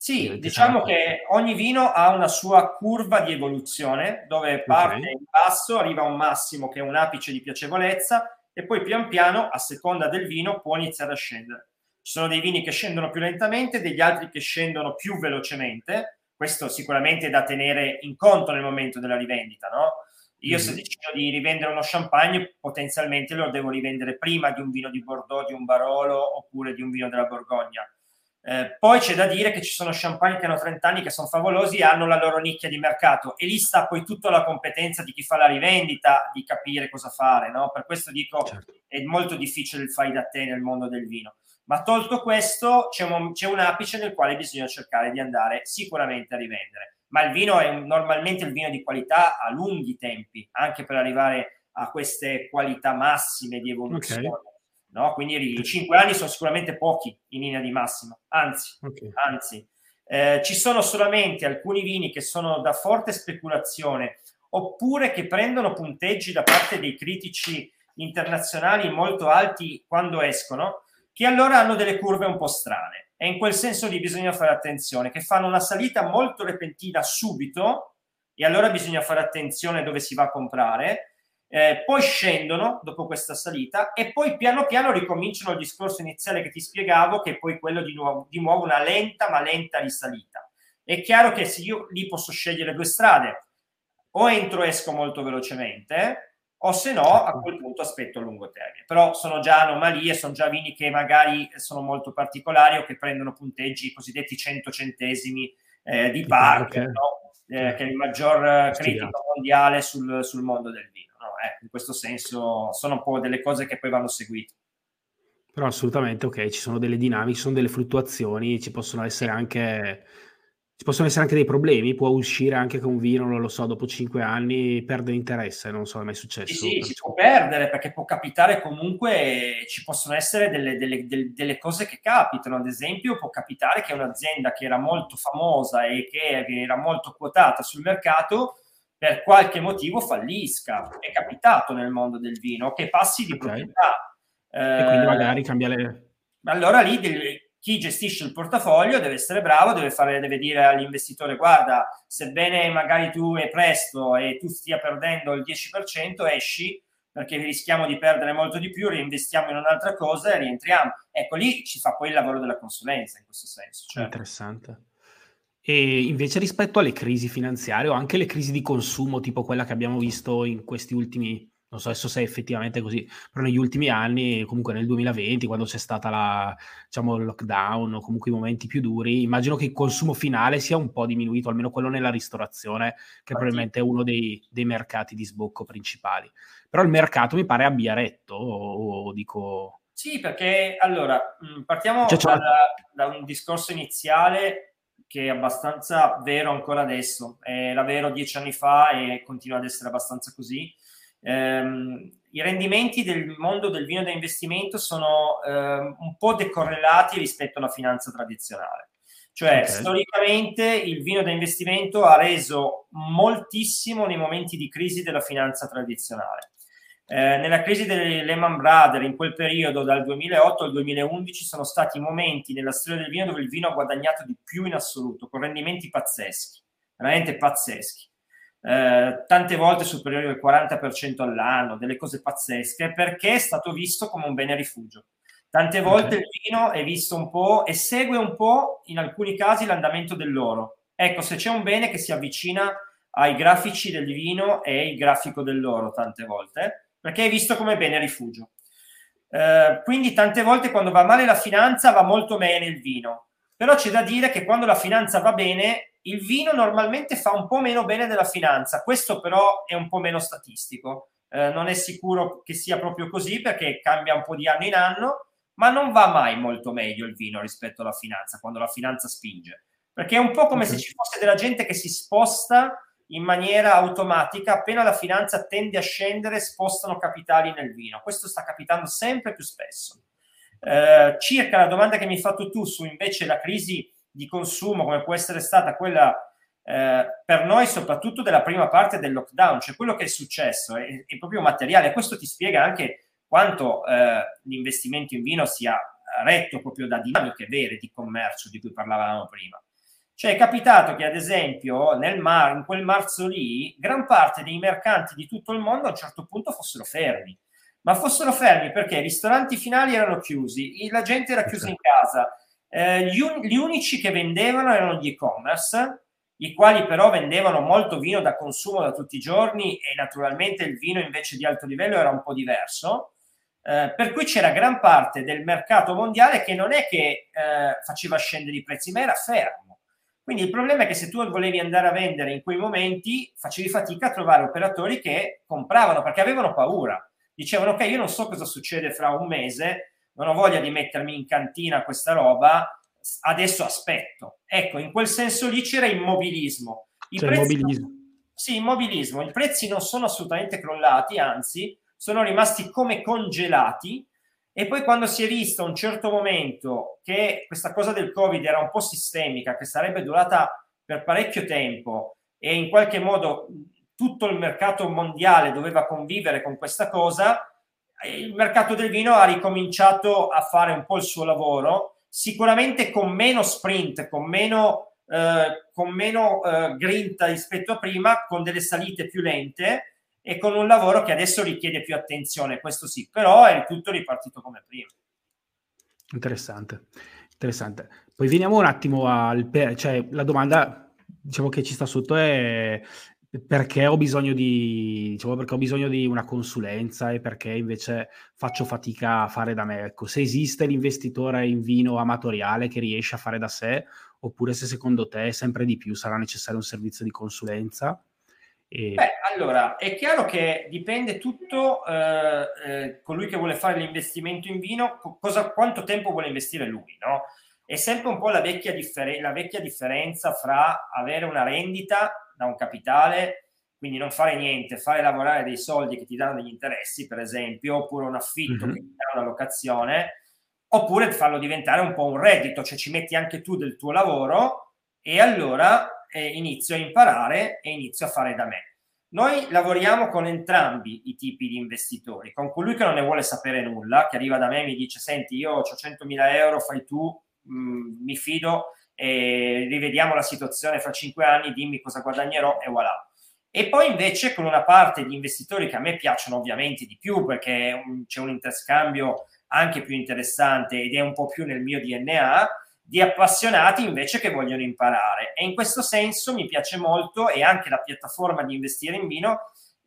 Sì, diciamo che ogni vino ha una sua curva di evoluzione, dove parte okay. in basso, arriva a un massimo che è un apice di piacevolezza e poi pian piano, a seconda del vino, può iniziare a scendere. Ci sono dei vini che scendono più lentamente, degli altri che scendono più velocemente, questo sicuramente è da tenere in conto nel momento della rivendita, no? Io mm-hmm. se decido di rivendere uno champagne, potenzialmente lo devo rivendere prima di un vino di Bordeaux, di un Barolo oppure di un vino della Borgogna. Eh, poi c'è da dire che ci sono champagne che hanno 30 anni che sono favolosi e hanno la loro nicchia di mercato e lì sta poi tutta la competenza di chi fa la rivendita di capire cosa fare, no? Per questo dico certo. è molto difficile il fai da te nel mondo del vino. Ma tolto questo, c'è un, c'è un apice nel quale bisogna cercare di andare sicuramente a rivendere. Ma il vino è normalmente il vino di qualità a lunghi tempi, anche per arrivare a queste qualità massime di evoluzione. Okay. No? Quindi i cinque anni sono sicuramente pochi in linea di massima, anzi, okay. anzi eh, ci sono solamente alcuni vini che sono da forte speculazione oppure che prendono punteggi da parte dei critici internazionali molto alti quando escono, che allora hanno delle curve un po' strane e in quel senso lì bisogna fare attenzione, che fanno una salita molto repentina subito e allora bisogna fare attenzione dove si va a comprare, eh, poi scendono dopo questa salita e poi piano piano ricominciano il discorso iniziale che ti spiegavo, che è poi quello di nuovo, di nuovo una lenta ma lenta risalita. È chiaro che se io lì posso scegliere due strade, o entro e esco molto velocemente, o se no a certo. quel punto aspetto a lungo termine. Però sono già anomalie, sono già vini che magari sono molto particolari o che prendono punteggi cosiddetti 100 centesimi eh, di Parker, no? eh, che è il maggior critico mondiale sul, sul, mondo del vino. Eh, in questo senso sono un po' delle cose che poi vanno seguite. Però assolutamente ok, ci sono delle dinamiche, ci sono delle fluttuazioni, ci possono essere anche ci possono essere anche dei problemi, può uscire anche con un vino, non lo so, dopo cinque anni perde interesse, non so, è mai successo. Sì, sì, si può perdere perché può capitare comunque, ci possono essere delle, delle, delle, cose che capitano, ad esempio può capitare che un'azienda che era molto famosa e che era molto quotata sul mercato per qualche motivo fallisca, è capitato nel mondo del vino, che passi di okay. proprietà. E quindi magari cambia le... Allora lì chi gestisce il portafoglio deve essere bravo, deve, fare, deve dire all'investitore guarda, sebbene magari tu è presto e tu stia perdendo il 10%, esci perché rischiamo di perdere molto di più, reinvestiamo in un'altra cosa e rientriamo. Ecco, lì ci fa poi il lavoro della consulenza in questo senso. Cioè. Interessante. E invece rispetto alle crisi finanziarie o anche le crisi di consumo, tipo quella che abbiamo visto in questi ultimi non so adesso se è effettivamente così, però negli ultimi anni, comunque nel 2020, quando c'è stata la, diciamo, il lockdown o comunque i momenti più duri, immagino che il consumo finale sia un po' diminuito, almeno quello nella ristorazione, che probabilmente è uno dei, dei, mercati di sbocco principali. Però il mercato mi pare abbia retto, o, o dico... Sì, perché allora, partiamo cioè, cioè... Da, da un discorso iniziale che è abbastanza vero ancora adesso, era vero dieci anni fa e continua ad essere abbastanza così. Um, I rendimenti del mondo del vino da investimento sono um, un po' decorrelati rispetto alla finanza tradizionale. Cioè, okay. storicamente il vino da investimento ha reso moltissimo nei momenti di crisi della finanza tradizionale. Eh, nella crisi delle Lehman Brothers, in quel periodo, dal 2008 al 2011, sono stati momenti nella storia del vino dove il vino ha guadagnato di più in assoluto, con rendimenti pazzeschi, veramente pazzeschi. Eh, tante volte superiori al 40% all'anno, delle cose pazzesche, perché è stato visto come un bene rifugio. Tante volte okay. il vino è visto un po' e segue un po', in alcuni casi, l'andamento dell'oro. Ecco, se c'è un bene che si avvicina ai grafici del vino e il grafico dell'oro, tante volte, perché è visto come bene rifugio. Eh, quindi tante volte quando va male la finanza va molto bene il vino, però c'è da dire che quando la finanza va bene il vino normalmente fa un po' meno bene della finanza, questo però è un po' meno statistico, eh, non è sicuro che sia proprio così perché cambia un po' di anno in anno, ma non va mai molto meglio il vino rispetto alla finanza, quando la finanza spinge, perché è un po' come okay. se ci fosse della gente che si sposta in maniera automatica, appena la finanza tende a scendere, spostano capitali nel vino. Questo sta capitando sempre più spesso. Eh, circa la domanda che mi hai fatto tu su invece la crisi di consumo, come può essere stata quella eh, per noi, soprattutto della prima parte del lockdown, cioè quello che è successo è, è proprio materiale. Questo ti spiega anche quanto eh, l'investimento in vino sia retto proprio da dinamiche vere di commercio di cui parlavamo prima. Cioè è capitato che, ad esempio, nel mar, in quel marzo lì, gran parte dei mercanti di tutto il mondo a un certo punto fossero fermi. Ma fossero fermi perché i ristoranti finali erano chiusi, la gente era chiusa in casa. Eh, gli, un- gli unici che vendevano erano gli e-commerce, i quali però vendevano molto vino da consumo da tutti i giorni e naturalmente il vino invece di alto livello era un po' diverso. Eh, per cui c'era gran parte del mercato mondiale che non è che eh, faceva scendere i prezzi, ma era fermo. Quindi il problema è che se tu volevi andare a vendere in quei momenti, facevi fatica a trovare operatori che compravano perché avevano paura. Dicevano, ok, io non so cosa succede fra un mese, non ho voglia di mettermi in cantina questa roba, adesso aspetto. Ecco, in quel senso lì c'era immobilismo. I c'è prezzi immobilismo. Sì, immobilismo. I prezzi non sono assolutamente crollati, anzi, sono rimasti come congelati e poi quando si è visto a un certo momento che questa cosa del Covid era un po' sistemica, che sarebbe durata per parecchio tempo e in qualche modo tutto il mercato mondiale doveva convivere con questa cosa, il mercato del vino ha ricominciato a fare un po' il suo lavoro, sicuramente con meno sprint, con meno, eh, con meno eh, grinta rispetto a prima, con delle salite più lente, e con un lavoro che adesso richiede più attenzione, questo sì, però è tutto ripartito come prima. Interessante, interessante. Poi veniamo un attimo al... cioè la domanda, diciamo che ci sta sotto è perché ho bisogno di, diciamo, perché ho bisogno di una consulenza e perché invece faccio fatica a fare da me. Ecco, se esiste l'investitore in vino amatoriale che riesce a fare da sé, oppure se secondo te sempre di più sarà necessario un servizio di consulenza. E... Beh, allora, è chiaro che dipende tutto eh, eh, colui che vuole fare l'investimento in vino, cosa, quanto tempo vuole investire lui, no? È sempre un po' la vecchia, differ- la vecchia differenza fra avere una rendita da un capitale, quindi non fare niente, fare lavorare dei soldi che ti danno degli interessi, per esempio, oppure un affitto mm-hmm. che ti dà una locazione, oppure farlo diventare un po' un reddito, cioè ci metti anche tu del tuo lavoro e allora eh, inizio a imparare e inizio a fare da me. Noi lavoriamo con entrambi i tipi di investitori, con colui che non ne vuole sapere nulla, che arriva da me e mi dice, senti, io ho 100.000 euro, fai tu, mh, mm, mi fido, e rivediamo la situazione fra cinque anni, dimmi cosa guadagnerò e voilà. E poi invece con una parte di investitori che a me piacciono ovviamente di più perché c'è un interscambio anche più interessante ed è un po' più nel mio DNA, di appassionati invece che vogliono imparare. E in questo senso mi piace molto e anche la piattaforma di investire in vino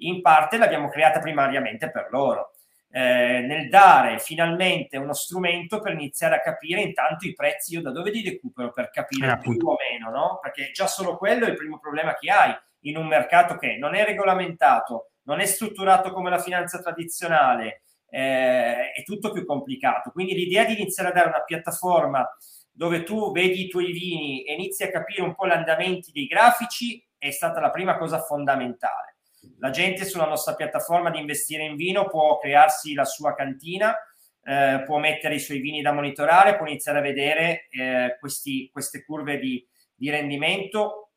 in parte l'abbiamo creata primariamente per loro. Eh, nel dare finalmente uno strumento per iniziare a capire intanto i prezzi io da dove li recupero per capire eh, più o meno, no? Perché già solo quello è il primo problema che hai in un mercato che non è regolamentato, non è strutturato come la finanza tradizionale, eh, è tutto più complicato. Quindi l'idea di iniziare a dare una piattaforma dove tu vedi i tuoi vini e inizi a capire un po' gli andamenti dei grafici è stata la prima cosa fondamentale. La gente sulla nostra piattaforma di investire in vino può crearsi la sua cantina, eh, può mettere i suoi vini da monitorare, può iniziare a vedere eh, questi, queste curve di, di rendimento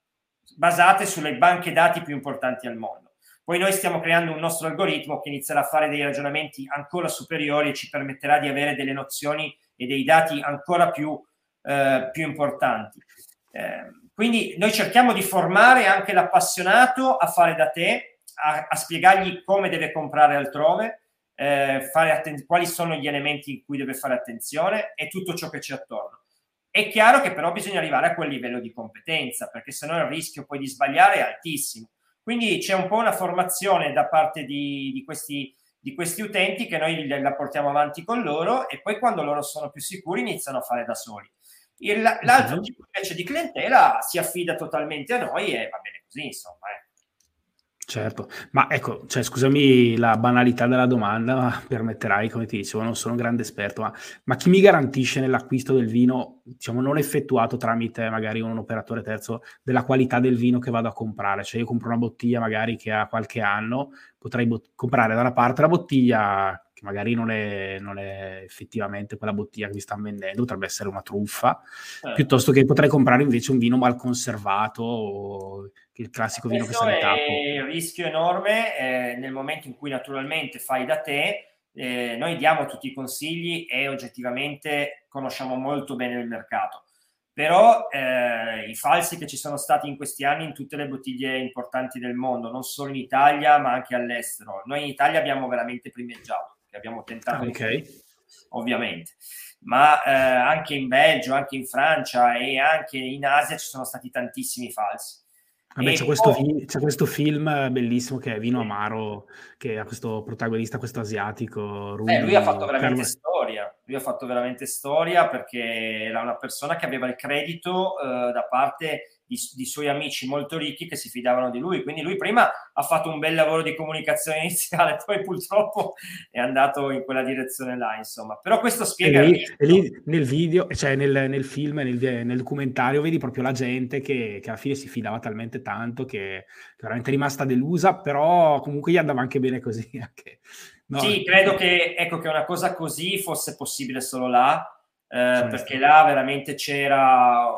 basate sulle banche dati più importanti al mondo. Poi noi stiamo creando un nostro algoritmo che inizierà a fare dei ragionamenti ancora superiori e ci permetterà di avere delle nozioni e dei dati ancora più, eh, più importanti. Eh, quindi noi cerchiamo di formare anche l'appassionato a fare da te, a, a spiegargli come deve comprare altrove, eh, atten- quali sono gli elementi in cui deve fare attenzione e tutto ciò che c'è attorno. È chiaro che però bisogna arrivare a quel livello di competenza, perché sennò il rischio poi di sbagliare è altissimo. Quindi c'è un po' una formazione da parte di, di, questi, di questi, utenti che noi la portiamo avanti con loro e poi quando loro sono più sicuri iniziano a fare da soli. Il, l'altro tipo invece di clientela si affida totalmente a noi e va bene così, insomma. Eh. Certo, ma ecco, cioè, scusami la banalità della domanda, ma permetterai, come ti dicevo, non sono un grande esperto, ma, ma, chi mi garantisce nell'acquisto del vino, diciamo, non effettuato tramite magari un operatore terzo, della qualità del vino che vado a comprare? Cioè io compro una bottiglia magari che ha qualche anno, potrei bot- comprare da una parte la bottiglia magari non è, non è, effettivamente quella bottiglia che mi stanno vendendo, potrebbe essere una truffa, eh. piuttosto che potrei comprare invece un vino mal conservato o il classico vino Questo che sa di tappo. Un rischio enorme eh, nel momento in cui naturalmente fai da te, eh, noi diamo tutti i consigli e oggettivamente conosciamo molto bene il mercato. Però eh, i falsi che ci sono stati in questi anni in tutte le bottiglie importanti del mondo, non solo in Italia ma anche all'estero. Noi in Italia abbiamo veramente primeggiato, abbiamo tentato, okay. ovviamente ma eh, anche in Belgio, anche in Francia e anche in Asia ci sono stati tantissimi falsi. Vabbè, c'è, questo poi... c'è, questo film bellissimo che è Vino Amaro, che ha questo protagonista, questo asiatico. Rudy, eh, lui ha fatto veramente Carlo... storia. Lui ha fatto veramente storia perché era una persona che aveva il credito eh, da parte di, di, suoi amici molto ricchi che si fidavano di lui. Quindi lui prima ha fatto un bel lavoro di comunicazione [laughs] iniziale, poi purtroppo è andato in quella direzione là, insomma. Però questo spiega... E lì, e lì nel video, cioè nel, nel film, nel, nel, documentario, vedi proprio la gente che, che, alla fine si fidava talmente tanto che, che veramente è rimasta delusa, però comunque gli andava anche bene così. [laughs] Anche. No, sì, credo che, ecco, che una cosa così fosse possibile solo là, eh, perché là veramente c'era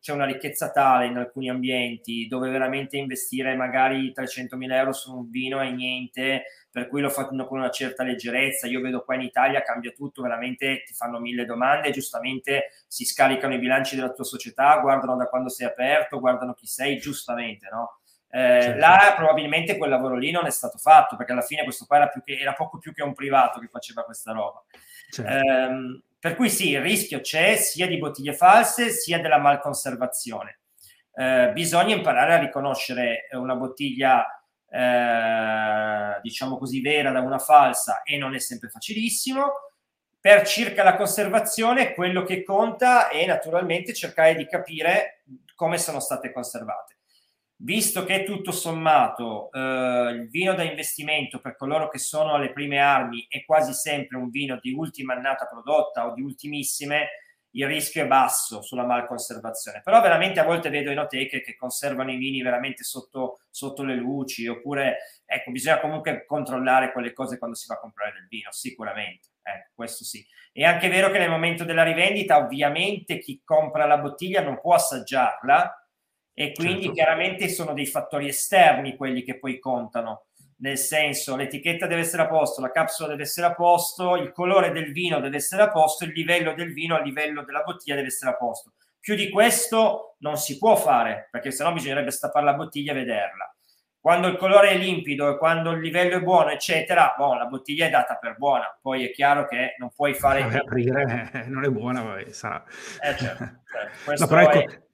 c'è una ricchezza tale in alcuni ambienti dove veramente investire magari 300.000 euro su un vino è niente, per cui lo fanno con una certa leggerezza. Io vedo qua in Italia cambia tutto, veramente ti fanno mille domande, giustamente si scaricano i bilanci della tua società, guardano da quando sei aperto, guardano chi sei, giustamente, no? Eh, certo. Là probabilmente quel lavoro lì non è stato fatto perché alla fine questo qua era, che, era poco più che un privato che faceva questa roba. Certo. Eh, per cui sì, il rischio c'è sia di bottiglie false sia della malconservazione. Eh, bisogna imparare a riconoscere una bottiglia, eh, diciamo così, vera da una falsa e non è sempre facilissimo. Per circa la conservazione, quello che conta è naturalmente cercare di capire come sono state conservate visto che tutto sommato eh, il vino da investimento per coloro che sono alle prime armi è quasi sempre un vino di ultima annata prodotta o di ultimissime, il rischio è basso sulla malconservazione. Però veramente a volte vedo enoteche che conservano i vini veramente sotto, sotto le luci, oppure ecco, bisogna comunque controllare quelle cose quando si va a comprare del vino, sicuramente. Ecco, questo sì. È anche vero che nel momento della rivendita, ovviamente chi compra la bottiglia non può assaggiarla, e quindi certo. chiaramente sono dei fattori esterni quelli che poi contano nel senso l'etichetta deve essere a posto, la capsula deve essere a posto, il colore del vino deve essere a posto, il livello del vino a livello della bottiglia deve essere a posto. Più di questo non si può fare, perché sennò bisognerebbe stappare la bottiglia e vederla. Quando il colore è limpido e quando il livello è buono, eccetera, boh, la bottiglia è data per buona. Poi è chiaro che non puoi fare... Aprire, non è buona, poi sarà... Eh, certo, certo. No, però ecco, è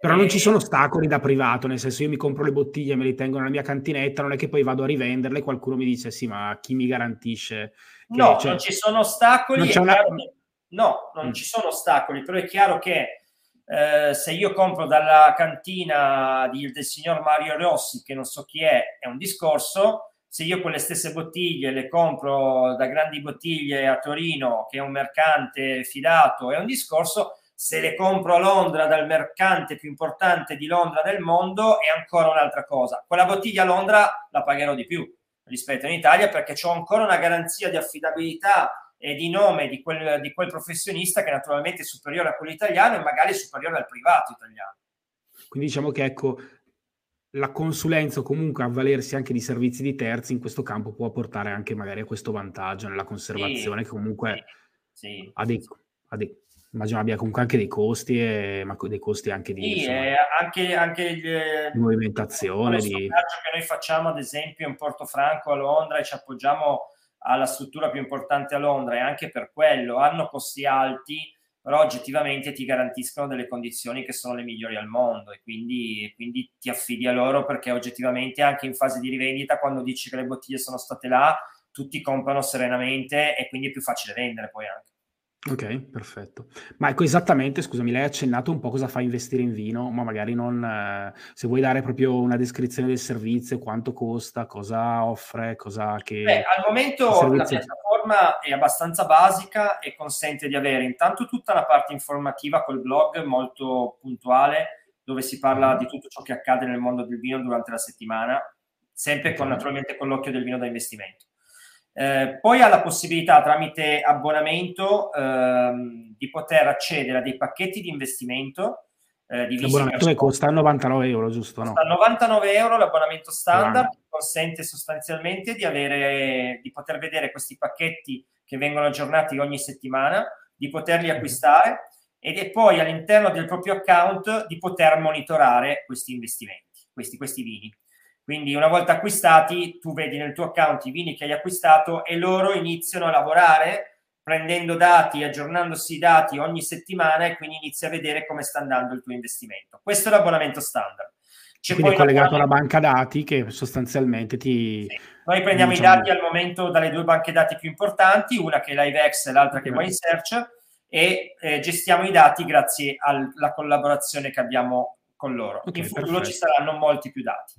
Però non ci sono ostacoli da privato, nel senso io mi compro le bottiglie, me le tengo nella mia cantinetta, non è che poi vado a rivenderle e qualcuno mi dice sì, ma chi mi garantisce? Che, no, cioè, non ci sono ostacoli. Non una... che, no, non mm. ci sono ostacoli, però è chiaro che eh, se io compro dalla cantina di, del signor Mario Rossi, che non so chi è, è un discorso. Se io quelle stesse bottiglie le compro da grandi bottiglie a Torino, che è un mercante fidato, è un discorso se le compro a Londra dal mercante più importante di Londra del mondo è ancora un'altra cosa. Quella bottiglia a Londra la pagherò di più rispetto in Italia perché ho ancora una garanzia di affidabilità e di nome di quel, di quel professionista che naturalmente è superiore a quello italiano e magari è superiore al privato italiano. Quindi diciamo che ecco, la consulenza o comunque avvalersi anche di servizi di terzi in questo campo può portare anche magari a questo vantaggio nella conservazione sì, che comunque sì, sì, ha dei, ha dei immagino abbia comunque anche dei costi, e, ma dei costi anche di, sì, insomma, eh, anche, anche il, di movimentazione. Di... che noi facciamo, ad esempio, in Portofranco a Londra e ci appoggiamo alla struttura più importante a Londra e anche per quello hanno costi alti, però oggettivamente ti garantiscono delle condizioni che sono le migliori al mondo e quindi, quindi ti affidi a loro perché oggettivamente anche in fase di rivendita, quando dici che le bottiglie sono state là, tutti comprano serenamente e quindi è più facile vendere poi anche. Ok, perfetto. Ma ecco esattamente, scusami, lei ha accennato un po' cosa fa investire in vino, ma magari non, eh, se vuoi dare proprio una descrizione del servizio, quanto costa, cosa offre, cosa che... Beh, al momento la piattaforma è abbastanza basica e consente di avere intanto tutta la parte informativa col blog molto puntuale, dove si parla mm. di tutto ciò che accade nel mondo del vino durante la settimana, sempre con, naturalmente con l'occhio del vino da investimento. Eh, poi ha la possibilità tramite abbonamento ehm, di poter accedere a dei pacchetti di investimento. Eh, di l'abbonamento che costa 99 euro, giusto? Costa no? 99 euro l'abbonamento standard, che consente sostanzialmente di, avere, di poter vedere questi pacchetti che vengono aggiornati ogni settimana, di poterli acquistare ed poi all'interno del proprio account di poter monitorare questi investimenti, questi, questi vini. Quindi una volta acquistati, tu vedi nel tuo account i vini che hai acquistato e loro iniziano a lavorare prendendo dati, aggiornandosi i dati ogni settimana e quindi inizi a vedere come sta andando il tuo investimento. Questo è l'abbonamento standard. C'è quindi poi collegato alla banca dati che sostanzialmente ti... Sì. Noi prendiamo diciamo... i dati al momento dalle due banche dati più importanti, una che è LiveX e l'altra che è MySearch, e eh, gestiamo i dati grazie alla collaborazione che abbiamo con loro. Okay, In futuro perfetto. ci saranno molti più dati.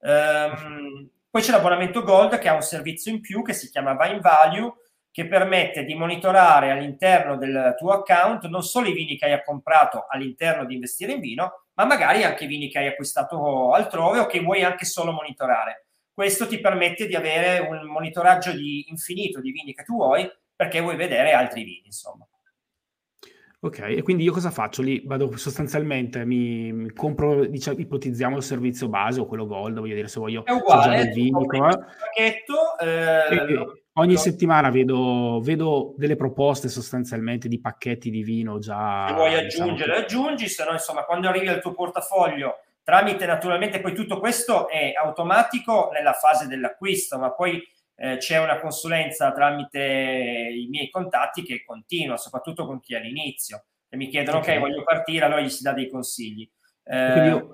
Um, poi c'è l'abbonamento Gold che ha un servizio in più che si chiama Vine Value che permette di monitorare all'interno del tuo account non solo i vini che hai comprato all'interno di investire in vino, ma magari anche i vini che hai acquistato altrove o che vuoi anche solo monitorare. Questo ti permette di avere un monitoraggio di infinito di vini che tu vuoi perché vuoi vedere altri vini, insomma. Ok, e quindi io cosa faccio? Lì vado sostanzialmente, mi, mi compro, diciamo, ipotizziamo il servizio base o quello gold, voglio dire, se voglio È uguale, il vino, pacchetto, eh, lo, ogni lo... settimana vedo, vedo, delle proposte sostanzialmente di pacchetti di vino già... Se vuoi diciamo aggiungere, diciamo, aggiungi, se no insomma quando arrivi al tuo portafoglio, tramite naturalmente poi tutto questo è automatico nella fase dell'acquisto, ma poi eh, c'è una consulenza tramite i miei contatti che continua, soprattutto con chi è all'inizio. E mi chiedono, ok, voglio partire, allora gli si dà dei consigli. Eh, Quindi io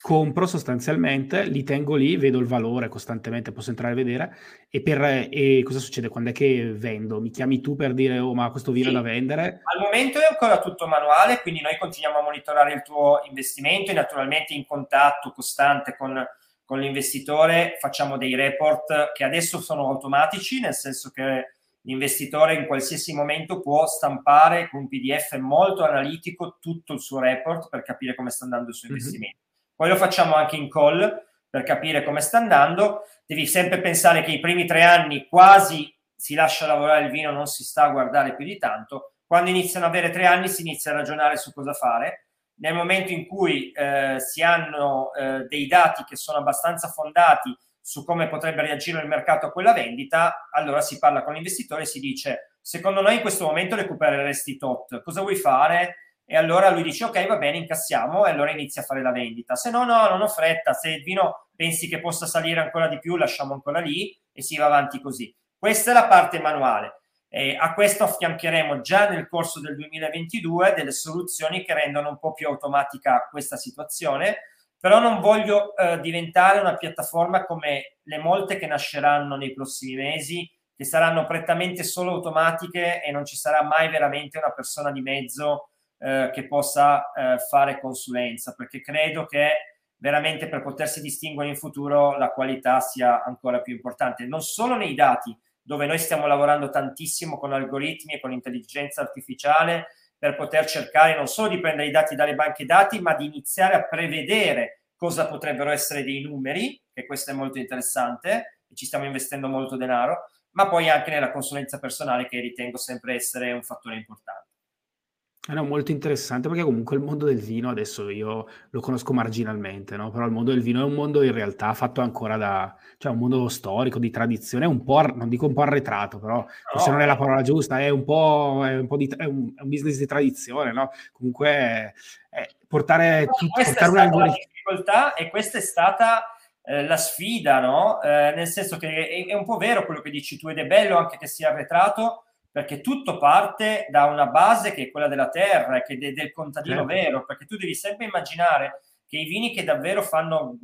compro sostanzialmente, li tengo lì, vedo il valore costantemente, posso entrare a vedere e, per, e cosa succede quando è che vendo? Mi chiami tu per dire oh ma questo vino sì. da vendere? Al momento è ancora tutto manuale, quindi noi continuiamo a monitorare il tuo investimento e naturalmente in contatto costante con con l'investitore facciamo dei report che adesso sono automatici, nel senso che l'investitore in qualsiasi momento può stampare con un PDF molto analitico tutto il suo report per capire come sta andando il suo mm-hmm. investimento. Poi lo facciamo anche in call per capire come sta andando. Devi sempre pensare che i primi tre anni quasi si lascia lavorare il vino, non si sta a guardare più di tanto. Quando iniziano ad avere tre anni si inizia a ragionare su cosa fare nel momento in cui eh, si hanno eh, dei dati che sono abbastanza fondati su come potrebbe reagire il mercato a quella vendita, allora si parla con l'investitore e si dice secondo noi in questo momento recupereresti tot, cosa vuoi fare? E allora lui dice ok va bene incassiamo e allora inizia a fare la vendita. Se no no non ho fretta, se il vino pensi che possa salire ancora di più lasciamo ancora lì e si va avanti così. Questa è la parte manuale. E a questo affiancheremo già nel corso del 2022 delle soluzioni che rendono un po' più automatica questa situazione, però non voglio eh, diventare una piattaforma come le molte che nasceranno nei prossimi mesi, che saranno prettamente solo automatiche e non ci sarà mai veramente una persona di mezzo eh, che possa eh, fare consulenza, perché credo che veramente per potersi distinguere in futuro la qualità sia ancora più importante, non solo nei dati, dove noi stiamo lavorando tantissimo con algoritmi e con intelligenza artificiale per poter cercare non solo di prendere i dati dalle banche dati, ma di iniziare a prevedere cosa potrebbero essere dei numeri, che questo è molto interessante e ci stiamo investendo molto denaro, ma poi anche nella consulenza personale che ritengo sempre essere un fattore importante. Eh no, molto interessante perché comunque il mondo del vino adesso io lo conosco marginalmente, no? Però il mondo del vino è un mondo in realtà fatto ancora da, cioè un mondo storico, di tradizione, un po', non dico un po' arretrato, però forse non è la parola giusta, è un po', è un, po di, è un, è un business di tradizione, no? Comunque è portare, no, tutto, portare una difficoltà e questa è stata eh, la sfida, no? Eh, nel senso che è, è un po' vero quello che dici tu ed è bello anche che sia arretrato, perché tutto parte da una base che è quella della terra, che è del contadino certo. vero, perché tu devi sempre immaginare che i vini che davvero fanno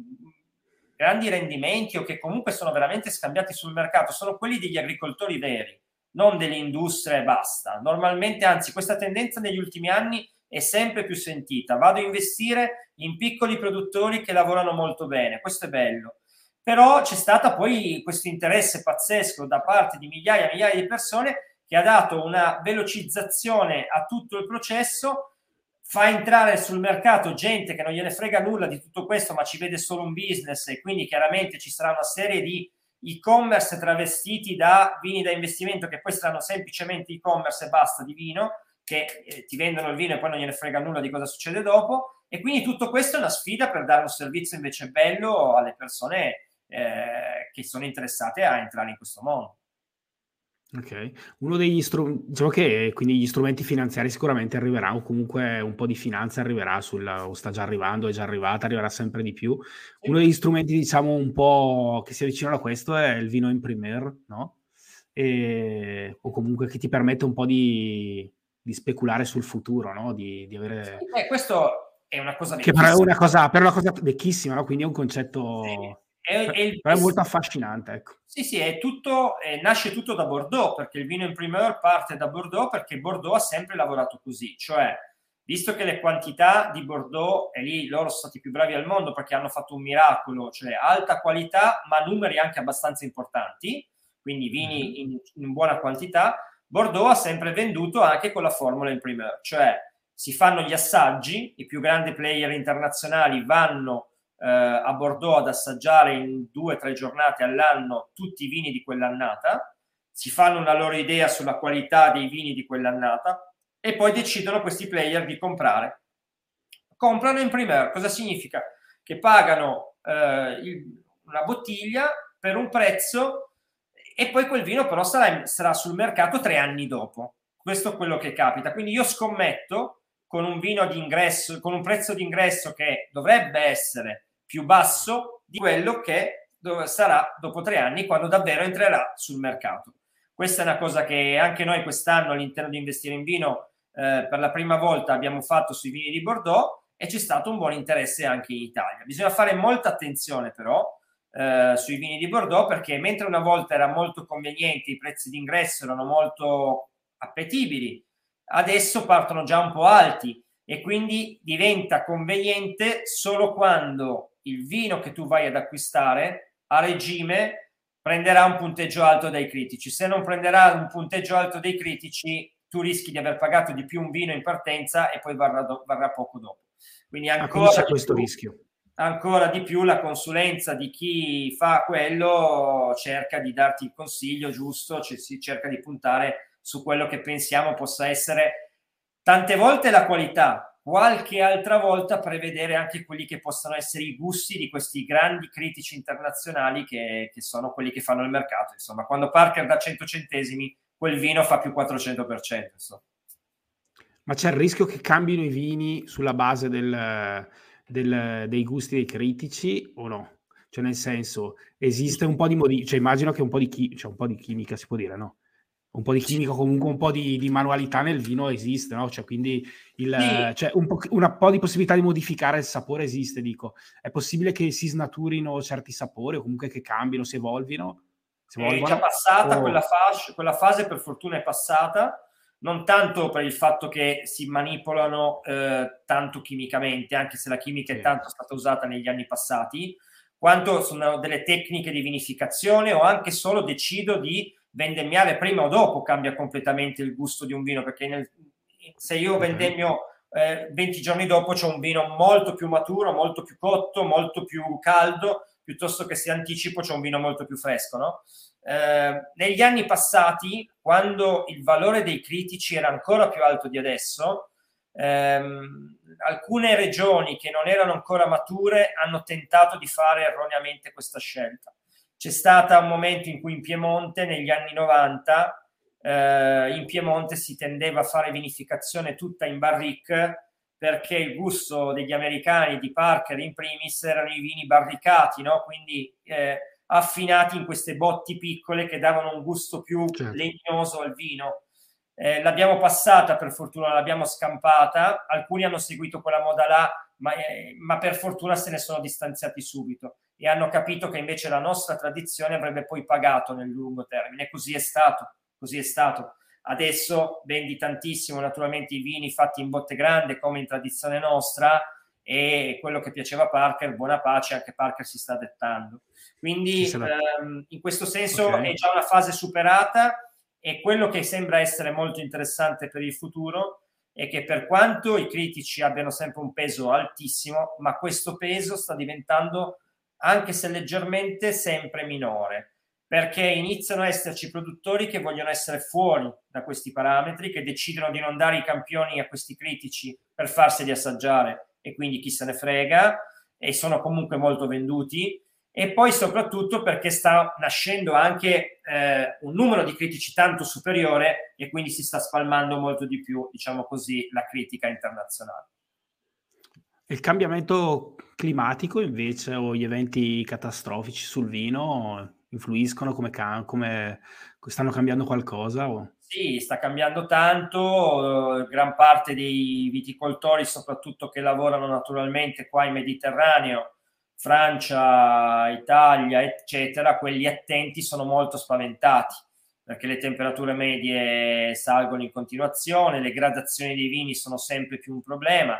grandi rendimenti o che comunque sono veramente scambiati sul mercato sono quelli degli agricoltori veri, non delle industrie e basta. Normalmente, anzi, questa tendenza negli ultimi anni è sempre più sentita. Vado a investire in piccoli produttori che lavorano molto bene, questo è bello. Però c'è stato poi questo interesse pazzesco da parte di migliaia e migliaia di persone che ha dato una velocizzazione a tutto il processo, fa entrare sul mercato gente che non gliene frega nulla di tutto questo, ma ci vede solo un business e quindi chiaramente ci sarà una serie di e-commerce travestiti da vini da investimento che poi saranno semplicemente e-commerce e basta di vino, che eh, ti vendono il vino e poi non gliene frega nulla di cosa succede dopo. E quindi tutto questo è una sfida per dare un servizio invece bello alle persone eh, che sono interessate a entrare in questo mondo. Ok, uno degli strumenti, diciamo che quindi gli strumenti finanziari sicuramente arriveranno, o comunque un po' di finanza arriverà sul, o sta già arrivando, è già arrivata, arriverà sempre di più. Uno degli strumenti, diciamo, un po' che si avvicinano a questo è il vino in primer, no? E, o comunque che ti permette un po' di, di speculare sul futuro, no? Di, di avere... Eh, questo è una cosa Che però è una cosa, però una cosa vecchissima, no? Quindi è un concetto... Sì è, è, il, è, molto affascinante. Ecco. Sì, sì, è tutto, eh, nasce tutto da Bordeaux, perché il vino in primeur parte da Bordeaux, perché Bordeaux ha sempre lavorato così, cioè visto che le quantità di Bordeaux, e lì loro sono stati più bravi al mondo perché hanno fatto un miracolo, cioè alta qualità, ma numeri anche abbastanza importanti, quindi vini mhm. in, in buona quantità, Bordeaux ha sempre venduto anche con la formula in primeur, cioè si fanno gli assaggi, i più grandi player internazionali vanno eh, a Bordeaux ad assaggiare in due o tre giornate all'anno tutti i vini di quell'annata, si fanno una loro idea sulla qualità dei vini di quell'annata e poi decidono questi player di comprare. Comprano in primer, cosa significa? Che pagano eh, il, una bottiglia per un prezzo e poi quel vino però sarà, sarà sul mercato tre anni dopo. Questo è quello che capita. Quindi io scommetto con un vino di ingresso, con un prezzo di ingresso che dovrebbe essere più basso di quello che sarà dopo tre anni quando davvero entrerà sul mercato. Questa è una cosa che anche noi quest'anno all'interno di Investire in Vino eh, per la prima volta abbiamo fatto sui vini di Bordeaux e c'è stato un buon interesse anche in Italia. Bisogna fare molta attenzione però eh, sui vini di Bordeaux perché mentre una volta era molto conveniente, i prezzi d'ingresso erano molto appetibili, adesso partono già un po' alti e quindi diventa conveniente solo quando il vino che tu vai ad acquistare a regime prenderà un punteggio alto dai critici. Se non prenderà un punteggio alto dai critici, tu rischi di aver pagato di più un vino in partenza e poi varrà, do- varrà poco dopo. Quindi ah, ancora c'è questo più, rischio. Ancora di più la consulenza di chi fa quello cerca di darti il consiglio giusto, cioè si cerca di puntare su quello che pensiamo possa essere tante volte la qualità, qualche altra volta prevedere anche quelli che possano essere i gusti di questi grandi critici internazionali che, che sono quelli che fanno il mercato. Insomma, quando Parker dà 100 centesimi, quel vino fa più 400%. Insomma. Ma c'è il rischio che cambino i vini sulla base del, del, dei gusti dei critici o no? Cioè, nel senso, esiste un po' di modifica, cioè immagino che un po' di, chi- cioè un po' di chimica si può dire, no? Un po' di chimica, comunque un po' di, di manualità nel vino esiste, no? Cioè, quindi il, sì. cioè un po', una po' di possibilità di modificare il sapore esiste, dico. È possibile che si snaturino certi sapori o comunque che cambino, si evolvino? Si è già passata o... quella, fase, quella fase, per fortuna è passata, non tanto per il fatto che si manipolano eh, tanto chimicamente, anche se la chimica è tanto stata usata negli anni passati, quanto sono delle tecniche di vinificazione o anche solo decido di vendemmiare prima o dopo cambia completamente il gusto di un vino, perché nel, se io vendemmio eh, 20 giorni dopo c'è un vino molto più maturo, molto più cotto, molto più caldo, piuttosto che se anticipo c'è un vino molto più fresco, no? eh, negli anni passati, quando il valore dei critici era ancora più alto di adesso, ehm, alcune regioni che non erano ancora mature hanno tentato di fare erroneamente questa scelta. C'è stato un momento in cui in Piemonte, negli anni 90, eh, in Piemonte si tendeva a fare vinificazione tutta in barrique perché il gusto degli americani di Parker in primis erano i vini barricati, no? quindi eh, affinati in queste botti piccole che davano un gusto più certo. legnoso al vino. Eh, l'abbiamo passata per fortuna, l'abbiamo scampata, alcuni hanno seguito quella moda là, ma, eh, ma per fortuna se ne sono distanziati subito e hanno capito che invece la nostra tradizione avrebbe poi pagato nel lungo termine. Così è stato, così è stato. Adesso vendi tantissimo naturalmente i vini fatti in botte grande come in tradizione nostra e quello che piaceva a Parker, buona pace, anche Parker si sta dettando. Quindi ehm, in questo senso okay. è già una fase superata e quello che sembra essere molto interessante per il futuro è che per quanto i critici abbiano sempre un peso altissimo, ma questo peso sta diventando anche se leggermente sempre minore, perché iniziano a esserci produttori che vogliono essere fuori da questi parametri, che decidono di non dare i campioni a questi critici per farseli assaggiare e quindi chi se ne frega e sono comunque molto venduti e poi soprattutto perché sta nascendo anche eh, un numero di critici tanto superiore e quindi si sta spalmando molto di più, diciamo così, la critica internazionale. Il cambiamento climatico invece o gli eventi catastrofici sul vino influiscono come, come stanno cambiando qualcosa? O? Sì, sta cambiando tanto, gran parte dei viticoltori, soprattutto che lavorano naturalmente qua in Mediterraneo, Francia, Italia, eccetera, quelli attenti sono molto spaventati perché le temperature medie salgono in continuazione, le gradazioni dei vini sono sempre più un problema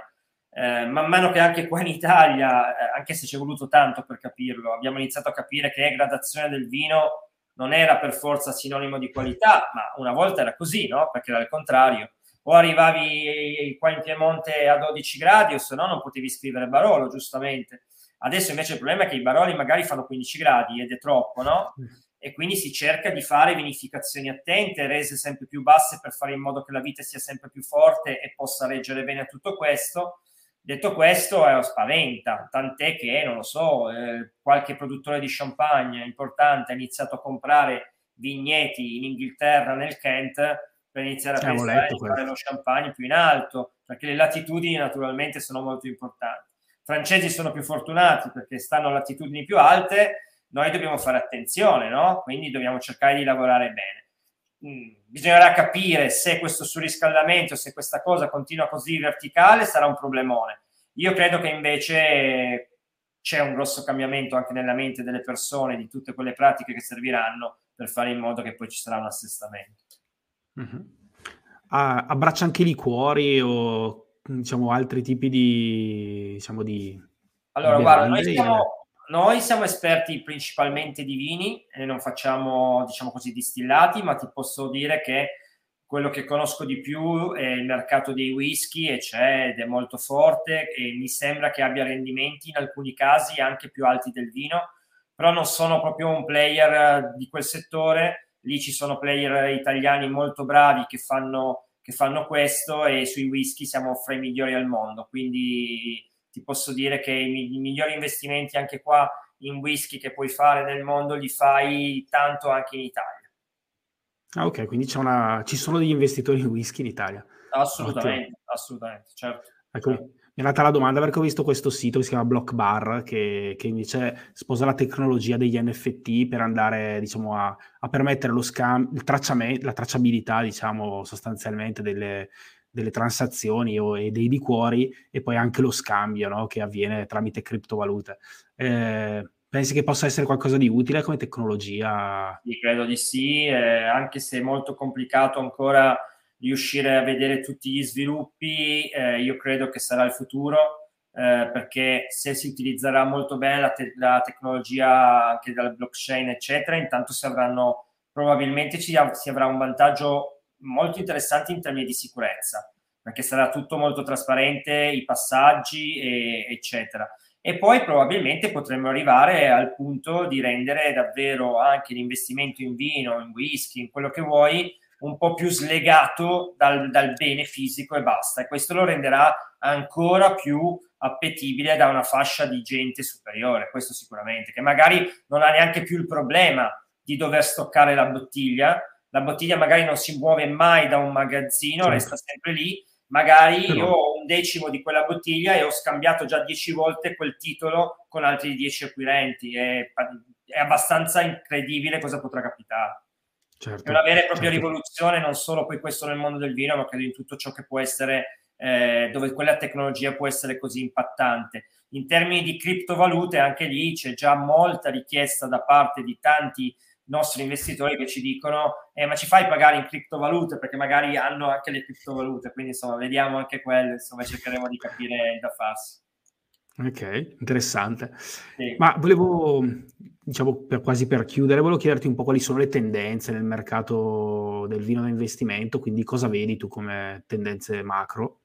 eh, man mano che anche qua in Italia, eh, anche se ci è voluto tanto per capirlo, abbiamo iniziato a capire che gradazione del vino non era per forza sinonimo di qualità, ma una volta era così, no? Perché era il contrario. O arrivavi qua in Piemonte a 12 gradi, o se no non potevi scrivere Barolo, giustamente. Adesso invece il problema è che i Baroli magari fanno 15 gradi ed è troppo, no? E quindi si cerca di fare vinificazioni attente, rese sempre più basse per fare in modo che la vite sia sempre più forte e possa reggere bene a tutto questo Detto questo, eh, spaventa, tant'è che, non lo so, eh, qualche produttore di champagne importante ha iniziato a comprare vigneti in Inghilterra, nel Kent, per iniziare a Siamo pensare di fare lo champagne più in alto, perché le latitudini naturalmente sono molto importanti. I francesi sono più fortunati perché stanno a latitudini più alte, noi dobbiamo fare attenzione, no? Quindi dobbiamo cercare di lavorare bene. Mm, bisognerà capire se questo surriscaldamento, se questa cosa continua così verticale, sarà un problemone. Io credo che invece c'è un grosso cambiamento anche nella mente delle persone di tutte quelle pratiche che serviranno per fare in modo che poi ci sarà un assestamento. Mm-hmm. Ah, abbraccia anche i liquori o diciamo altri tipi di diciamo di allora guarda noi siamo, noi siamo esperti principalmente di vini e non facciamo, diciamo così, distillati, ma ti posso dire che quello che conosco di più è il mercato dei whisky e c'è ed è molto forte e mi sembra che abbia rendimenti in alcuni casi anche più alti del vino, però non sono proprio un player di quel settore, lì ci sono player italiani molto bravi che fanno, che fanno questo e sui whisky siamo fra i migliori al mondo, quindi ti posso dire che i, i migliori investimenti anche qua in whisky che puoi fare nel mondo li fai tanto anche in Italia. Ah, ok, quindi una, ci sono degli investitori in whisky in Italia. Assolutamente, Ottimo. assolutamente, certo. Ecco, mi è nata la domanda perché ho visto questo sito che si chiama Blockbar che, che invece sposa la tecnologia degli NFT per andare diciamo, a, a permettere lo scambio, la tracciabilità diciamo, sostanzialmente delle, delle transazioni o, e dei liquori e poi anche lo scambio no? che avviene tramite criptovalute. Eh, pensi che possa essere qualcosa di utile come tecnologia? Sì, credo di sì, eh, anche se è molto complicato ancora riuscire a vedere tutti gli sviluppi, eh, io credo che sarà il futuro, eh, perché se si utilizzerà molto bene la, te- la, tecnologia anche dal blockchain, eccetera, intanto si avranno, probabilmente ci, si avrà un vantaggio molto interessante in termini di sicurezza, perché sarà tutto molto trasparente, i passaggi, e, eccetera. E poi probabilmente potremmo arrivare al punto di rendere davvero anche l'investimento in vino, in whisky, in quello che vuoi, un po' più slegato dal, dal, bene fisico e basta. E questo lo renderà ancora più appetibile da una fascia di gente superiore, questo sicuramente, che magari non ha neanche più il problema di dover stoccare la bottiglia. La bottiglia magari non si muove mai da un magazzino, certo. resta sempre lì. Magari Però... io ho un decimo di quella bottiglia e ho scambiato già dieci volte quel titolo con altri dieci acquirenti. È, è abbastanza incredibile cosa potrà capitare. Certo, è una vera e propria certo. rivoluzione, non solo poi questo nel mondo del vino, ma credo in tutto ciò che può essere, eh, dove quella tecnologia può essere così impattante. In termini di criptovalute, anche lì c'è già molta richiesta da parte di tanti nostri investitori che ci dicono eh, ma ci fai pagare in criptovalute perché magari hanno anche le criptovalute quindi insomma vediamo anche quello insomma cercheremo di capire da farsi Ok, interessante. Sì. Ma volevo, diciamo, per, quasi per chiudere, volevo chiederti un po' quali sono le tendenze nel mercato del vino da investimento, quindi cosa vedi tu come tendenze macro?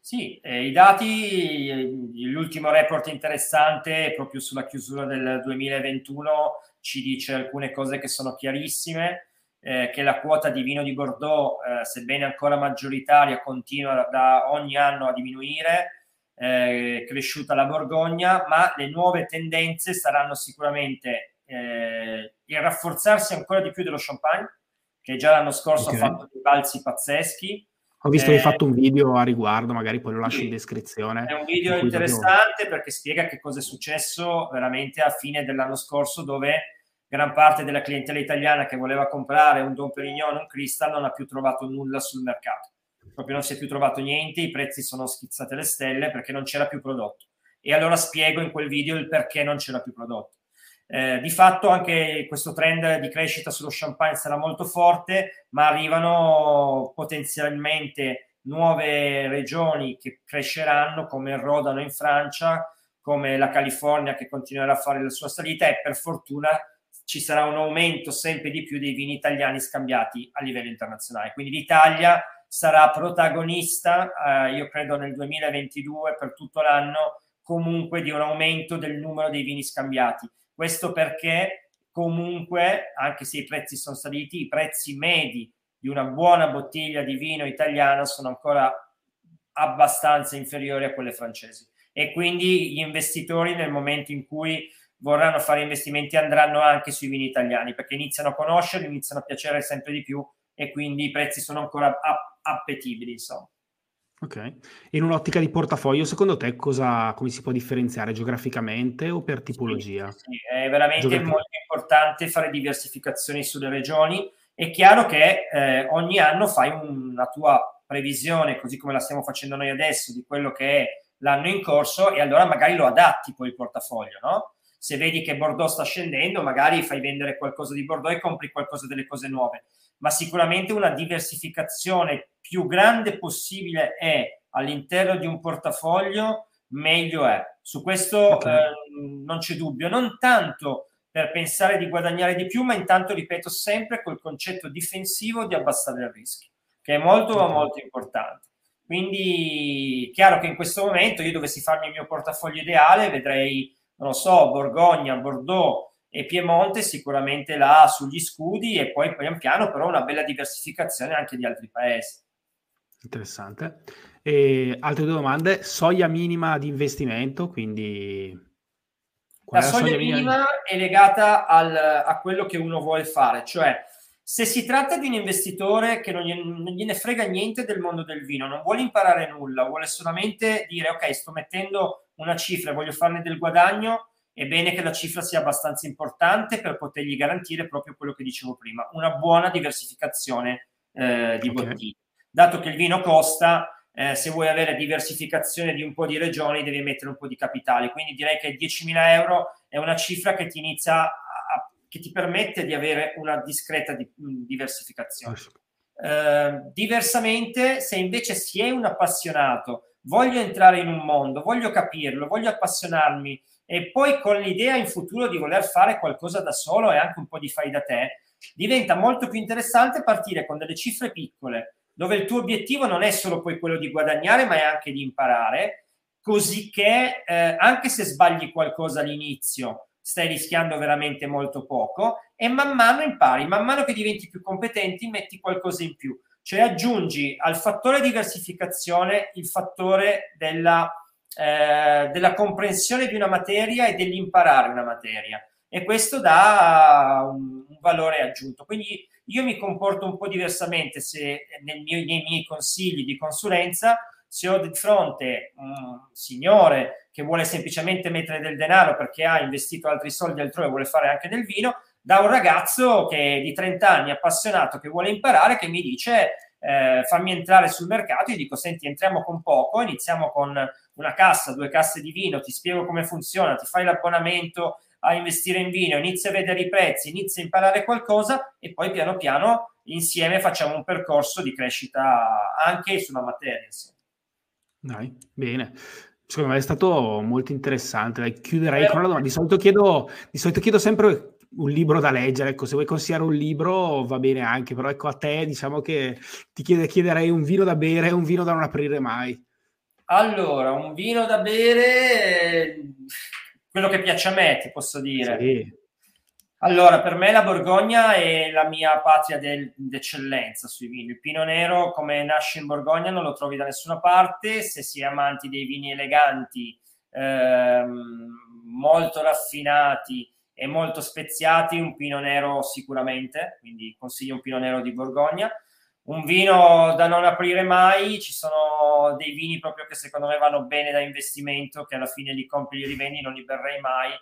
Sì, eh, i dati, l'ultimo report interessante proprio sulla chiusura del 2021 ci dice alcune cose che sono chiarissime, eh, che la quota di vino di Bordeaux, eh, sebbene ancora maggioritaria, continua da ogni anno a diminuire eh, cresciuta la Borgogna, ma le nuove tendenze saranno sicuramente eh, il rafforzarsi ancora di più dello champagne, che già l'anno scorso okay. ha fatto dei balzi pazzeschi. Ho visto che hai eh, fatto un video a riguardo, magari poi lo lascio sì, in descrizione. È un video in interessante proprio... perché spiega che cosa è successo veramente a fine dell'anno scorso, dove gran parte della clientela italiana che voleva comprare un Don Perignon un Crystal non ha più trovato nulla sul mercato proprio non si è più trovato niente, i prezzi sono schizzati alle stelle perché non c'era più prodotto. E allora spiego in quel video il perché non c'era più prodotto. Eh, di fatto anche questo trend di crescita sullo champagne sarà molto forte, ma arrivano potenzialmente nuove regioni che cresceranno come il Rodano in Francia, come la California che continuerà a fare la sua salita e per fortuna ci sarà un aumento sempre di più dei vini italiani scambiati a livello internazionale. Quindi l'Italia sarà protagonista, eh, io credo nel 2022 per tutto l'anno, comunque di un aumento del numero dei vini scambiati. Questo perché comunque, anche se i prezzi sono saliti, i prezzi medi di una buona bottiglia di vino italiano sono ancora abbastanza inferiori a quelle francesi. E quindi gli investitori nel momento in cui vorranno fare investimenti andranno anche sui vini italiani perché iniziano a conoscerli, iniziano a piacere sempre di più e quindi i prezzi sono ancora appetibili, insomma. Ok. In un'ottica di portafoglio, secondo te cosa, come si può differenziare geograficamente o per tipologia? Sì, sì, è veramente Geografia. molto importante fare diversificazioni sulle regioni. È chiaro che eh, ogni anno fai una tua previsione, così come la stiamo facendo noi adesso, di quello che è l'anno in corso e allora magari lo adatti poi il portafoglio, no? Se vedi che Bordeaux sta scendendo, magari fai vendere qualcosa di Bordeaux e compri qualcosa delle cose nuove ma sicuramente una diversificazione più grande possibile è all'interno di un portafoglio, meglio è. Su questo okay. eh, non c'è dubbio, non tanto per pensare di guadagnare di più, ma intanto, ripeto, sempre col concetto difensivo di abbassare il rischio, che è molto, okay. molto importante. Quindi, chiaro che in questo momento io dovessi farmi il mio portafoglio ideale, vedrei, non lo so, Borgogna, Bordeaux, e Piemonte sicuramente là sugli scudi e poi pian piano però una bella diversificazione anche di altri paesi. Interessante. E altre due domande, soglia minima di investimento, quindi... La soglia, soglia minima, minima è legata al, a quello che uno vuole fare, cioè Se si tratta di un investitore che non gliene, non gliene frega niente del mondo del vino, non vuole imparare nulla, vuole solamente dire ok, sto mettendo una cifra, voglio farne del guadagno, è bene che la cifra sia abbastanza importante per potergli garantire proprio quello che dicevo prima, una buona diversificazione eh, di okay. bottiglie. Dato che il vino costa, eh, se vuoi avere diversificazione di un po' di regioni devi mettere un po' di capitale, quindi direi che 10.000 euro è una cifra che ti inizia a, che ti permette di avere una discreta di, diversificazione. Eh, diversamente, se invece si è un appassionato, voglio entrare in un mondo, voglio capirlo, voglio appassionarmi e poi con l'idea in futuro di voler fare qualcosa da solo e anche un po' di fai da te, diventa molto più interessante partire con delle cifre piccole, dove il tuo obiettivo non è solo poi quello di guadagnare, ma è anche di imparare, così che eh, anche se sbagli qualcosa all'inizio, stai rischiando veramente molto poco e man mano impari, man mano che diventi più competenti, metti qualcosa in più. Cioè aggiungi al fattore diversificazione il fattore della, eh, della comprensione di una materia e dell'imparare una materia e questo dà un, un, valore aggiunto. Quindi io mi comporto un po' diversamente se mio, nei miei consigli di consulenza, se ho di fronte un signore che vuole semplicemente mettere del denaro perché ha investito altri soldi altrove e vuole fare anche del vino, da un ragazzo che di 30 anni, appassionato, che vuole imparare, che mi dice eh, fammi entrare sul mercato, io dico senti entriamo con poco, iniziamo con una cassa, due casse di vino, ti spiego come funziona, ti fai l'abbonamento a investire in vino, inizia a vedere i prezzi, inizia a imparare qualcosa e poi piano piano insieme facciamo un percorso di crescita anche sulla materia. Dai, bene. Secondo me è stato molto interessante. Dai, chiuderei con una domanda. Di solito chiedo, di solito chiedo sempre un libro da leggere. Ecco, se vuoi consigliare un libro va bene anche, però ecco a te diciamo che ti chiede, chiederei un vino da bere e un vino da non aprire mai. Allora, un vino da bere quello che piace a me, ti posso dire. Sì. Allora, per me la Borgogna è la mia patria del, d'eccellenza sui vini. Il Pino Nero, come nasce in Borgogna, non lo trovi da nessuna parte. Se si è amanti dei vini eleganti, ehm, molto raffinati e molto speziati, un Pino Nero sicuramente. Quindi consiglio un Pino Nero di Borgogna un vino da non aprire mai, ci sono dei vini proprio che secondo me vanno bene da investimento, che alla fine li compri li rivendi, non li berrei mai.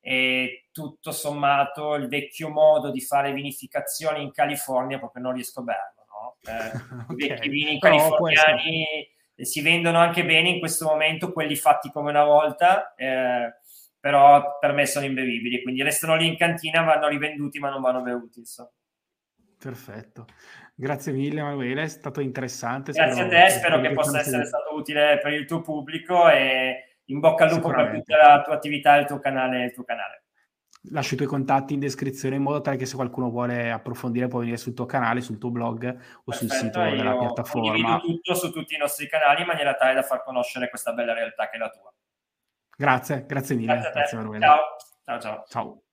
E tutto sommato il vecchio modo di fare vinificazioni in California proprio non riesco a berlo. No? Eh, okay. [laughs] I vecchi vini californiani no, si vendono anche bene in questo momento, quelli fatti come una volta, eh, però per me sono imbevibili, quindi restano lì in cantina, vanno rivenduti ma non vanno bevuti. Insomma. Perfetto. Grazie mille Emanuele, è stato interessante. Grazie a te, spero che possa essere stato utile per il tuo pubblico e in bocca al lupo per tutta la tua attività e il tuo canale. Il tuo canale. Lascio i tuoi contatti in descrizione in modo tale che se qualcuno vuole approfondire può venire sul tuo canale, sul tuo blog o Perfetto, sul sito della piattaforma. Condivido tutto su tutti i nostri canali in maniera tale da far conoscere questa bella realtà che è la tua. Grazie, grazie mille. Grazie, grazie Ciao. ciao, ciao. Ciao.